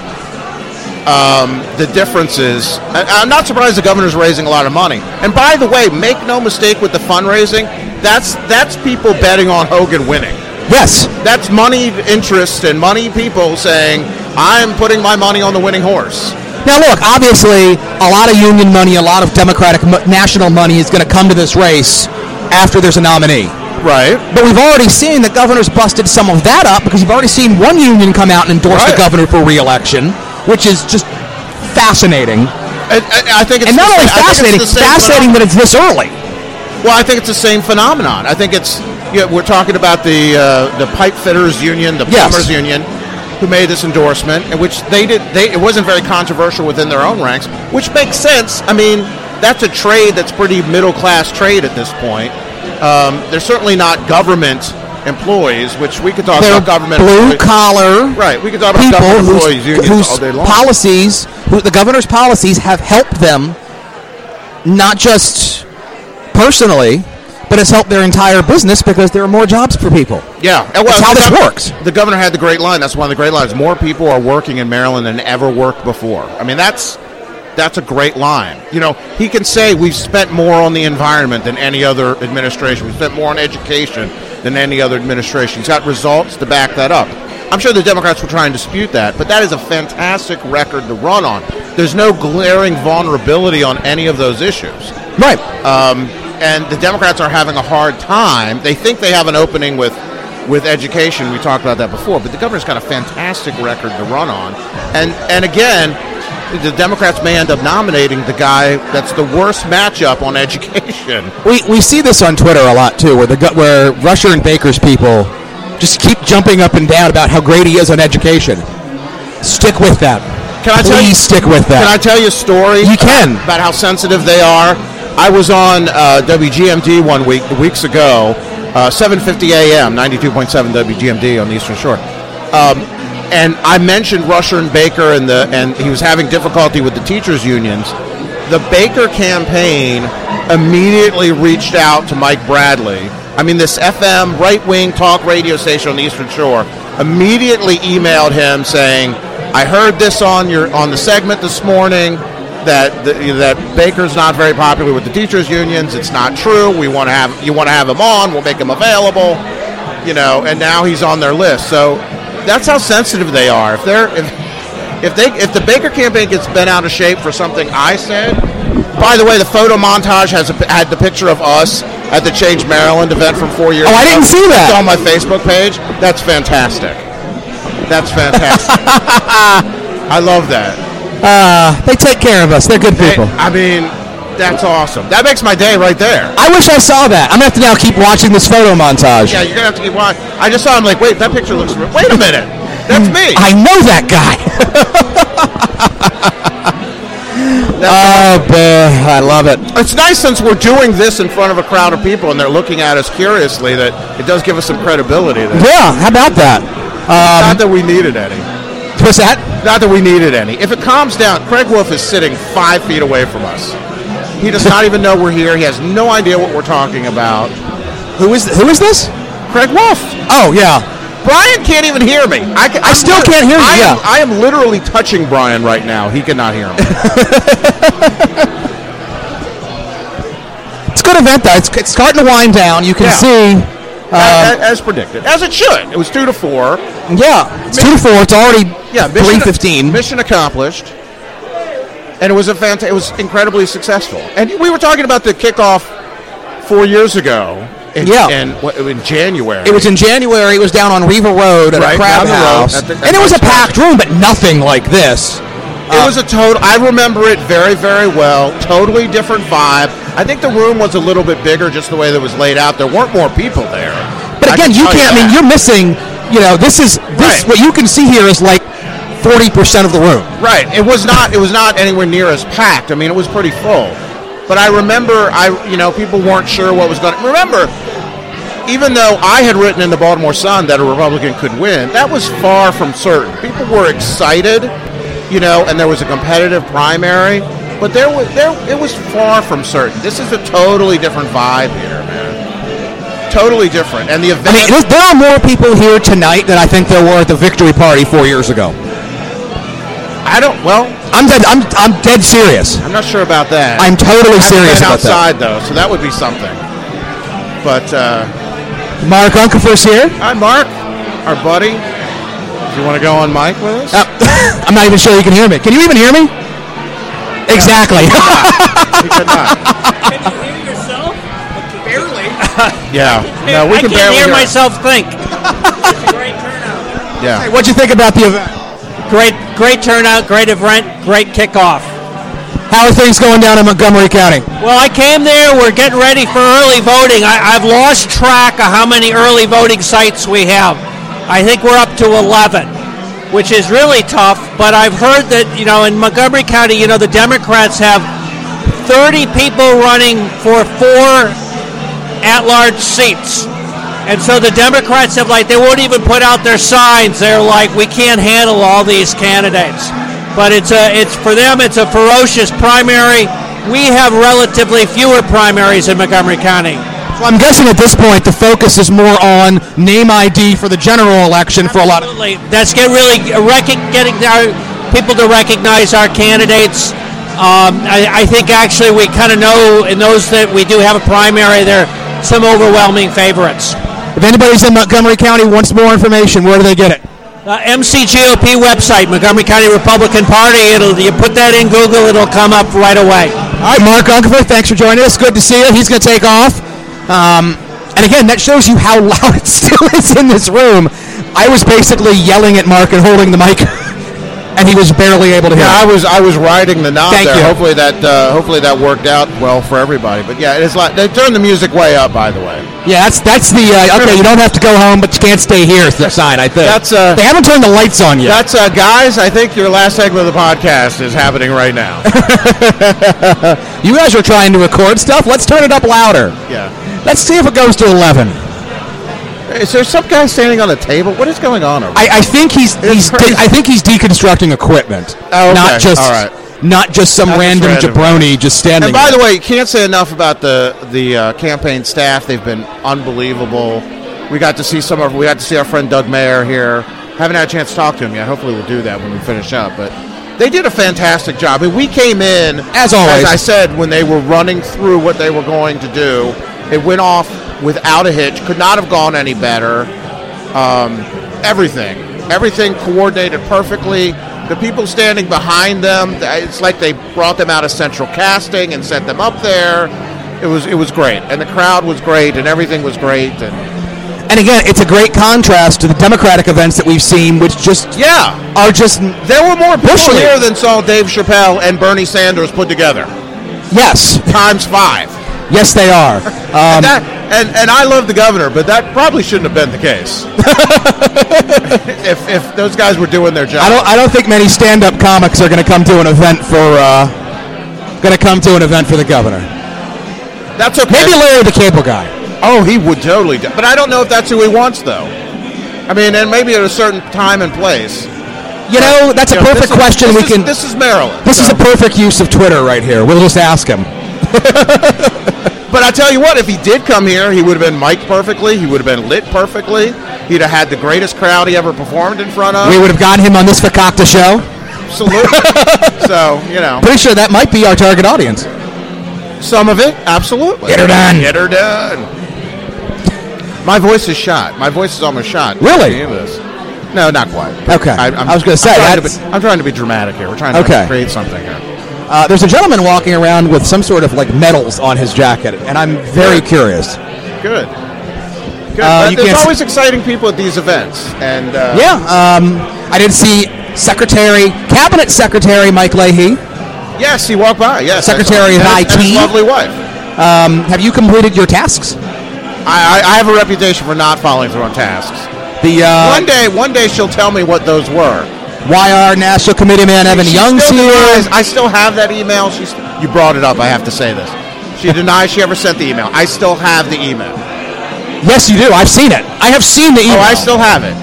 Um, the differences. I, I'm not surprised the governor's raising a lot of money. And by the way, make no mistake with the fundraising. That's that's people betting on Hogan winning. Yes, That's moneyed interest and money people saying, "I'm putting my money on the winning horse." Now, look, obviously, a lot of union money, a lot of Democratic mo- national money is going to come to this race after there's a nominee. Right. But we've already seen the governor's busted some of that up because you've already seen one union come out and endorse Right. the governor for reelection, which is just fascinating. I, I, I think it's And not only fascinating, it's fascinating that it's this early. Well, I think it's the same phenomenon. I think it's you we're talking about the uh, the pipe fitters union, the Yes. plumbers union, who made this endorsement, and which they did. They it wasn't very controversial within their own ranks, which makes sense. I mean, that's a trade that's pretty middle class trade at this point. Um, they're certainly not government employees, which we could talk They're about government blue collar Right, we could talk about government whose, employees unions whose all day long. policies, who, the governor's policies, have helped them not just personally, but has helped their entire business because there are more jobs for people. Yeah, and That's how this gov- works. The governor had the great line. That's one of the great lines. More people are working in Maryland than ever worked before. I mean, that's That's a great line. You know, he can say we've spent more on the environment than any other administration. We've spent more on education than any other administration. He's got results to back that up. I'm sure the Democrats will try and dispute that, but that is a fantastic record to run on. There's no glaring vulnerability on any of those issues. Right. Um, and the Democrats are having a hard time. They think they have an opening with with education. We talked about that before, but the governor's got a fantastic record to run on. And and again, the Democrats may end up nominating the guy that's the worst matchup on [LAUGHS] education. We, we see this on Twitter a lot too, where the where Rushern Baker's people just keep jumping up and down about how great he is on education. Stick with that. Can I Please tell you? stick with that. Can I tell you a story? You can. about how sensitive they are. I was on uh, WGMD one week weeks ago, uh, 7:50 a.m. 92.7 WGMD on the Eastern Shore, um, and I mentioned Rushern Baker and the and he was having difficulty with the teachers unions. The Baker campaign immediately reached out to Mike Bradley. I mean, this FM right wing talk radio station on the Eastern Shore immediately emailed him saying, "I heard this on your on the segment this morning." That the, that Baker's not very popular with the teachers unions. It's not true. We want to have you want to have him on. We'll make him available. You know, and now he's on their list. So that's how sensitive they are. If they're if if they if the Baker campaign gets bent out of shape for something I said. By the way, the photo montage has a, had the picture of us at the Change Maryland event from four years. Ago. Oh, I didn't see that. It's on my Facebook page. That's fantastic. That's fantastic. [LAUGHS] I love that. Uh, they take care of us. They're good people. I mean, that's awesome. That makes my day right there. I wish I saw that. I'm gonna have to now keep watching this photo montage. Yeah, you're gonna have to keep watching. I just saw him like, wait, that picture looks. re- Wait a minute, that's me. I know that guy. [LAUGHS] oh, boy, I love it. It's nice since we're doing this in front of a crowd of people and they're looking at us curiously that it does give us some credibility. That, Yeah, how about that? not that we needed any. What's that? Not that we needed any. If it calms down, Craig Wolf is sitting five feet away from us. He does not even know we're here. He has no idea what we're talking about. Who is who is this? Craig Wolf. Oh yeah. Brian can't even hear me. I, ca- I still lit- can't hear you, I am, yeah. I am literally touching Brian right now. He cannot hear me. [LAUGHS] It's a good event though. It's, it's starting to wind down. You can Yeah. see. Uh, as, as uh, predicted, as it should. It was two to four. Yeah, it's two to four. It's already Yeah, three mission, accomplished. And it was a fanta- It was incredibly successful. And we were talking about the kickoff four years ago. In, Yeah. in, what- in January. It was in January. It was down on Riva Road at Right, a crab house, the- and it was a packed room, but nothing like this. It uh, was a total. I remember it very, very well. Totally different vibe. I think the room was a little bit bigger, just the way that it was laid out. There weren't more people there. But again, can you can't. I mean, you're missing. You know, this is this. Right. What you can see here is like forty percent of the room. Right. It was not. It was not anywhere near as packed. I mean, it was pretty full. But I remember, I you know, people weren't sure what was going. to Remember, even though I had written in the Baltimore Sun that a Republican could win, that was far from certain. People were excited, you know, and there was a competitive primary, but there was there it was far from certain. This is a totally different vibe here, man. Totally different. And the event. I mean, there are more people here tonight than I think there were at the victory party four years ago. I don't. Well, I'm dead. I'm I'm dead serious. I'm not sure about that. I'm totally I serious been about that. outside though, so that would be something. But uh, Mark Uncapher's here. hi, Mark, our buddy. Do you want to go on mic with us? Uh, [LAUGHS] I'm not even sure you can hear me. Can you even hear me? Exactly. He could not. Can you hear yourself? Barely. [LAUGHS] Yeah. No, we I can can't barely hear hear. myself think. it's [LAUGHS] a great turnout. Yeah. What'd you think about the event? Great, great turnout, great event, great kickoff. How are things going down in Montgomery County? Well, I came there. We're getting ready for early voting. I, I've lost track of how many early voting sites we have. I think we're up to 11, which is really tough. But I've heard that, you know, in Montgomery County, you know, the Democrats have 30 people running for four at-large seats. And so the Democrats have like they won't even put out their signs. They're like, we can't handle all these candidates. But it's a it's for them it's a ferocious primary. We have relatively fewer primaries in Montgomery County. So I'm guessing at this point the focus is more on name ID for the general election for a lot of. Absolutely. That's get really rec- getting our people to recognize our candidates. Um, I, I think actually we kind of know in those that we do have a primary, there are some overwhelming favorites. If anybody's in Montgomery County wants more information, where do they get it? Uh, MCGOP website, Montgomery County Republican Party. It'll you put that in Google, it'll come up right away. All right, Mark Uncapher, thanks for joining us. Good to see you. He's going to take off. Um, and again, that shows you how [LAUGHS] loud it still is in this room. I was basically yelling at Mark and holding the mic, [LAUGHS] and he was barely able to hear. Yeah, I was I was riding the knob Thank there. you. Hopefully that uh, hopefully that worked out well for everybody. But yeah, it's like they turned the music way up. By the way, Yeah, that's that's the uh, okay. You don't have to go home, but you can't stay here. the sign I think. That's, uh, they haven't turned the lights on yet. that's uh, guys. I think your last segment of the podcast is happening right now. [LAUGHS] You guys are trying to record stuff. Let's turn it up louder. yeah. Let's see if it goes to eleven. Is there some guy standing on a table? What is going on over? there? I, I think he's he's crazy. I think he's deconstructing equipment. Oh, okay. Not just All right. not just some Not just random, random. jabroni just standing. And by there. the way, can't say enough about the the uh, campaign staff. They've been unbelievable. We got to see some of. We got to see our friend Doug Mayer here. Haven't had a chance to talk to him yet. Hopefully, we'll do that when we finish up. But they did a fantastic job. I mean, we came in As always. As I said, when they were running through what they were going to do, it went off without a hitch. Could not have gone any better. Um, everything, everything coordinated perfectly. The people standing behind them, it's like they brought them out of central casting and sent them up there. It was it was great, and the crowd was great, and everything was great, and and again, it's a great contrast to the Democratic events that we've seen, which just yeah, are just there were more people here than saw Dave Chappelle and Bernie Sanders put together yes, times five. yes they are. Um, [LAUGHS] and, that, and and I love the governor, but that probably shouldn't have been the case. [LAUGHS] if if those guys were doing their job, I don't I don't think many stand-up comics are going to come to an event for uh, going to come to an event for the governor. that's okay. Maybe Larry the Cable Guy. Oh, he would totally do. But I don't know if that's who he wants, though. I mean, and maybe at a certain time and place. You know, that's a know, perfect is- question. This we is, can. This is Maryland. This is so- a perfect use of Twitter right here. We'll just ask him. [LAUGHS] But I tell you what, if he did come here, he would have been mic'd perfectly. He would have been lit perfectly. He'd have had the greatest crowd he ever performed in front of. We would have gotten him on this Fakakta show. Absolutely. [LAUGHS] so you know, Pretty sure that might be our target audience. some of it, absolutely. Get her done. Get her done. My voice is shot. My voice is almost shot. Really? No, not quite. Okay. I, I'm, I was gonna say, I'm trying, to be, I'm trying to be dramatic here. We're trying to Okay. create something here. Uh, there's a gentleman walking around with some sort of like medals on his jacket, and I'm very curious. Good. Good. Uh, there's always exciting people at these events, and uh, Yeah, um, I did see Secretary, Cabinet Secretary Mike Leahy. yes, he walked by. Yes, Secretary of IT. lovely wife. Um, have you completed your tasks? I, I, I have a reputation for not following through on tasks. The uh, one day, one day she'll tell me what those were. YR National Committee man Evan She Young's still denies- here. I still have that email. She's. You brought it up. I have to say this. She denies she ever sent the email. I still have the email. Yes, you do. I've seen it. I have seen the email. Oh, I still have it.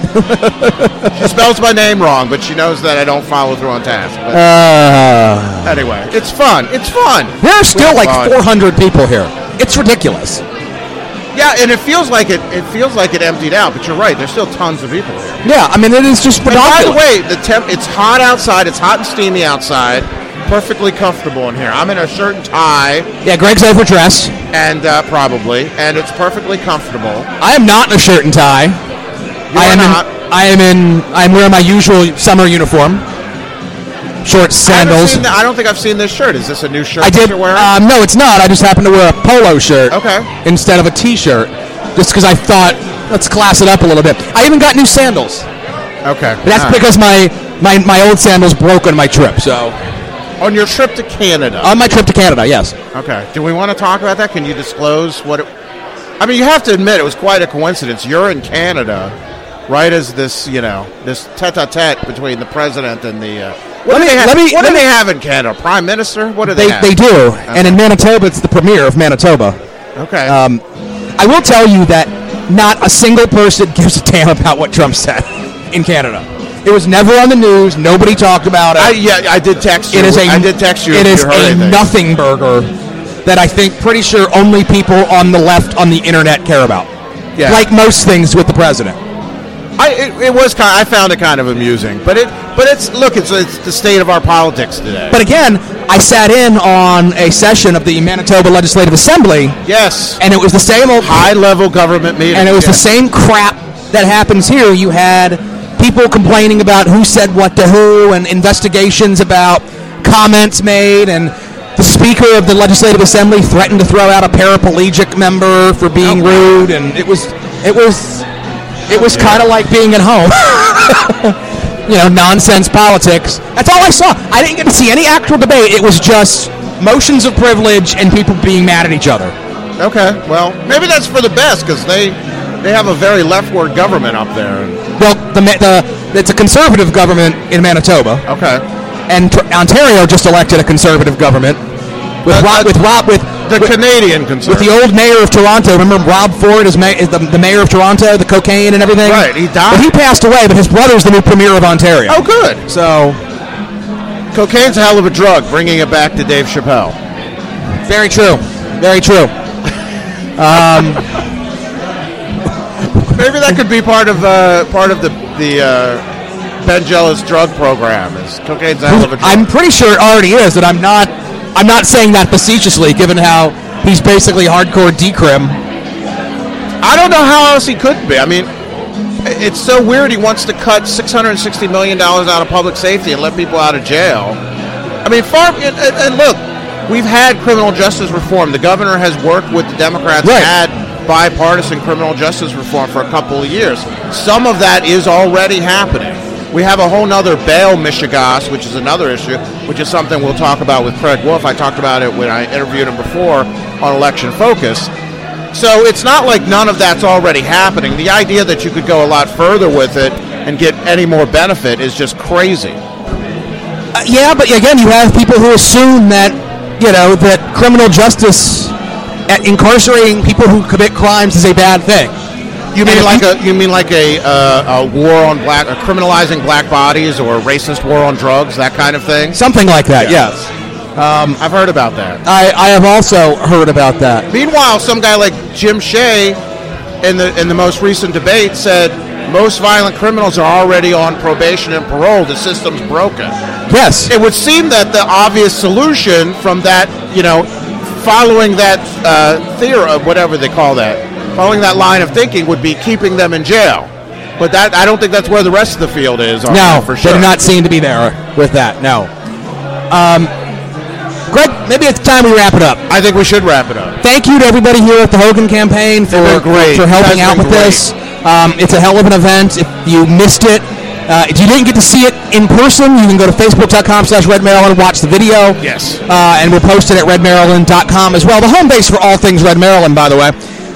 [LAUGHS] she spells my name wrong, but she knows that I don't follow through on tasks. But Uh, anyway, it's fun. It's fun. there are still like Fun. 400 people here. It's ridiculous. Yeah, and it feels like it. It feels like it emptied out. But you're right. There's still tons of people here. Yeah, I mean it is just And by the way, the temp. It's hot outside. It's hot and steamy outside. Perfectly comfortable in here. I'm in a shirt and tie, Yeah, Greg's overdressed. and uh, probably, and it's perfectly comfortable. I am not in a shirt and tie. I are am not. In, I am in. I'm wearing my usual summer uniform. Shorts, I, sandals. the- I don't think I've seen this shirt. Is this a new shirt I that did. you're wearing? Um, no, it's not. I just happened to wear a polo shirt. Okay. Instead of a T-shirt, just because I thought let's class it up a little bit. I even got new sandals. okay. But that's right. because my, my my old sandals broke on my trip. So on your trip to Canada. on my trip to Canada, yes. okay. Do we want to talk about that? Can you disclose what it? I mean, you have to admit it was quite a coincidence. You're in Canada, right as this, you know, this tete-a-tete between the president and the. Uh, what Let do me- they have? let me- what let do they have in Canada? Prime Minister? What do they, They have? they do. And in Manitoba, it's the premier of Manitoba. Okay. Um, I will tell you that not a single person [LAUGHS] gives a damn about what Trump said [LAUGHS] in Canada. It was never on the news. Nobody talked about it. I, yeah, I did text you. It is a I did text you. It is you a anything. nothing burger that I think pretty sure only people on the left on the internet care about. Yeah. Like most things with the president. I, it, it was kind. I found it kind of amusing, but it, but it's look, it's it's the state of our politics today. But again, I sat in on a session of the Manitoba Legislative Assembly, yes, and it was the same old high level government meeting, and it was yeah. the same crap that happens here. You had people complaining about who said what to who, and investigations about comments made, and the Speaker of the Legislative Assembly threatened to throw out a paraplegic member for being rude, and it was it was it was kind of like being at home. [LAUGHS] you know, nonsense politics. That's all I saw. I didn't get to see any actual debate. It was just motions of privilege and people being mad at each other. Okay, well, maybe that's for the best because they they have a very leftward government up there. Well, the, the it's a conservative government in Manitoba, Okay, and Ontario just elected a conservative government with Uh, Rob, with Rob with the with, Canadian concern. with the old mayor of Toronto. Remember Rob Ford is, ma- is the, the mayor of Toronto, the cocaine and everything. Right, he died. Well, he passed away, but his brother's the new premier of Ontario. oh, good. So Cocaine's a hell of a drug. Bringing it back to Dave Chappelle. very true, very true. um, [LAUGHS] Maybe that could be part of uh, part of the the uh, Ben Jealous drug program. Is cocaine's a hell of a drug. I'm pretty sure it already is, and I'm not. I'm not saying that facetiously, given how he's basically hardcore decrim. I don't know how else he could be. I mean, it's so weird. He wants to cut six hundred and sixty million dollars out of public safety and let people out of jail. I mean, far and, and, and look, we've had criminal justice reform. The governor has worked with the Democrats. Right. Had bipartisan criminal justice reform for a couple of years. Some of that is already happening. We have a whole nother bail mishegas, which is another issue, which is something we'll talk about with Craig Wolf. I talked about it when I interviewed him before on Election Focus. So it's not like none of that's already happening. The idea that you could go a lot further with it and get any more benefit is just crazy. Uh, yeah, but again, you have people who assume that you know that criminal justice, uh, incarcerating people who commit crimes, is a bad thing. You mean like you- a you mean like a, uh, a war on black, a criminalizing black bodies or a racist war on drugs, that kind of thing? something like that? Yeah. Yes, I've heard about that. I, I have also heard about that. Meanwhile, some guy like Jim Shea in the in the most recent debate said most violent criminals are already on probation and parole. The system's broken. Yes, It would seem that the obvious solution from that, you know, following that uh, theory, uh, whatever they call that, following that line of thinking would be keeping them in jail. But that I don't think that's where the rest of the field is. no, for sure. they do not seem to be there with that. No. Um, Greg, maybe it's time we wrap it up. I think we should wrap it up. thank you to everybody here at the Hogan campaign for, great. for helping out with been this. Um, it's a hell of an event. If you missed it, uh, if you didn't get to see it in person, you can go to facebook.com slash Red Maryland and watch the video. Yes. Uh, and we'll post it at redmaryland.com as well. The home base for all things Red Maryland, by the way.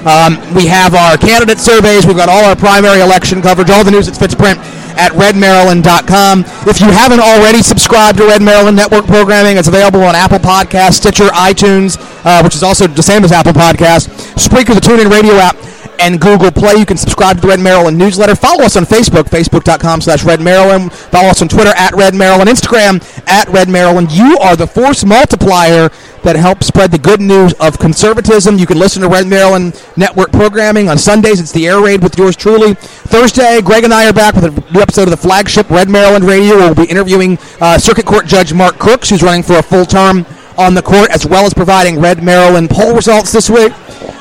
Um, we have our candidate surveys. We've got all our primary election coverage, all the news at fits print at redmaryland.com. If you haven't already subscribed to Red Maryland Network programming, it's available on Apple Podcasts, Stitcher, iTunes, uh, which is also the same as Apple Podcasts, Spreaker, the TuneIn Radio app, and Google Play. You can subscribe to the Red Maryland newsletter. Follow us on Facebook, facebook.com slash Red Maryland. Follow us on Twitter at Red Maryland, Instagram at Red Maryland. You are the force multiplier that helps spread the good news of conservatism. You can listen to Red Maryland Network programming on Sundays. It's the air raid with yours truly. Thursday, Greg and I are back with a new episode of the flagship Red Maryland Radio. We'll be interviewing uh, Circuit Court Judge Mark Crooks, who's running for a full term on the court, as well as providing Red Maryland poll results this week.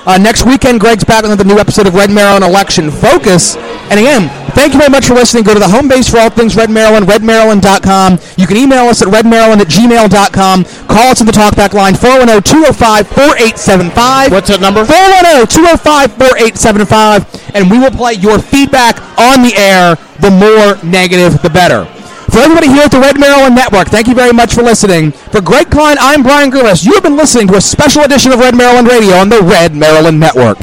Uh, next weekend, Greg's back with another new episode of Red Maryland Election Focus. And again, thank you very much for listening. Go to the home base for all things Red Maryland, redmaryland.com. You can email us at redmaryland at gmail.com. Call us on the talkback line, 410-205-4875. What's that number? 410-205-4875. And we will play your feedback on the air. The more negative, the better. For everybody here at the Red Maryland Network, thank you very much for listening. For Greg Kline, I'm Brian Griffiths. You have been listening to a special edition of Red Maryland Radio on the Red Maryland Network.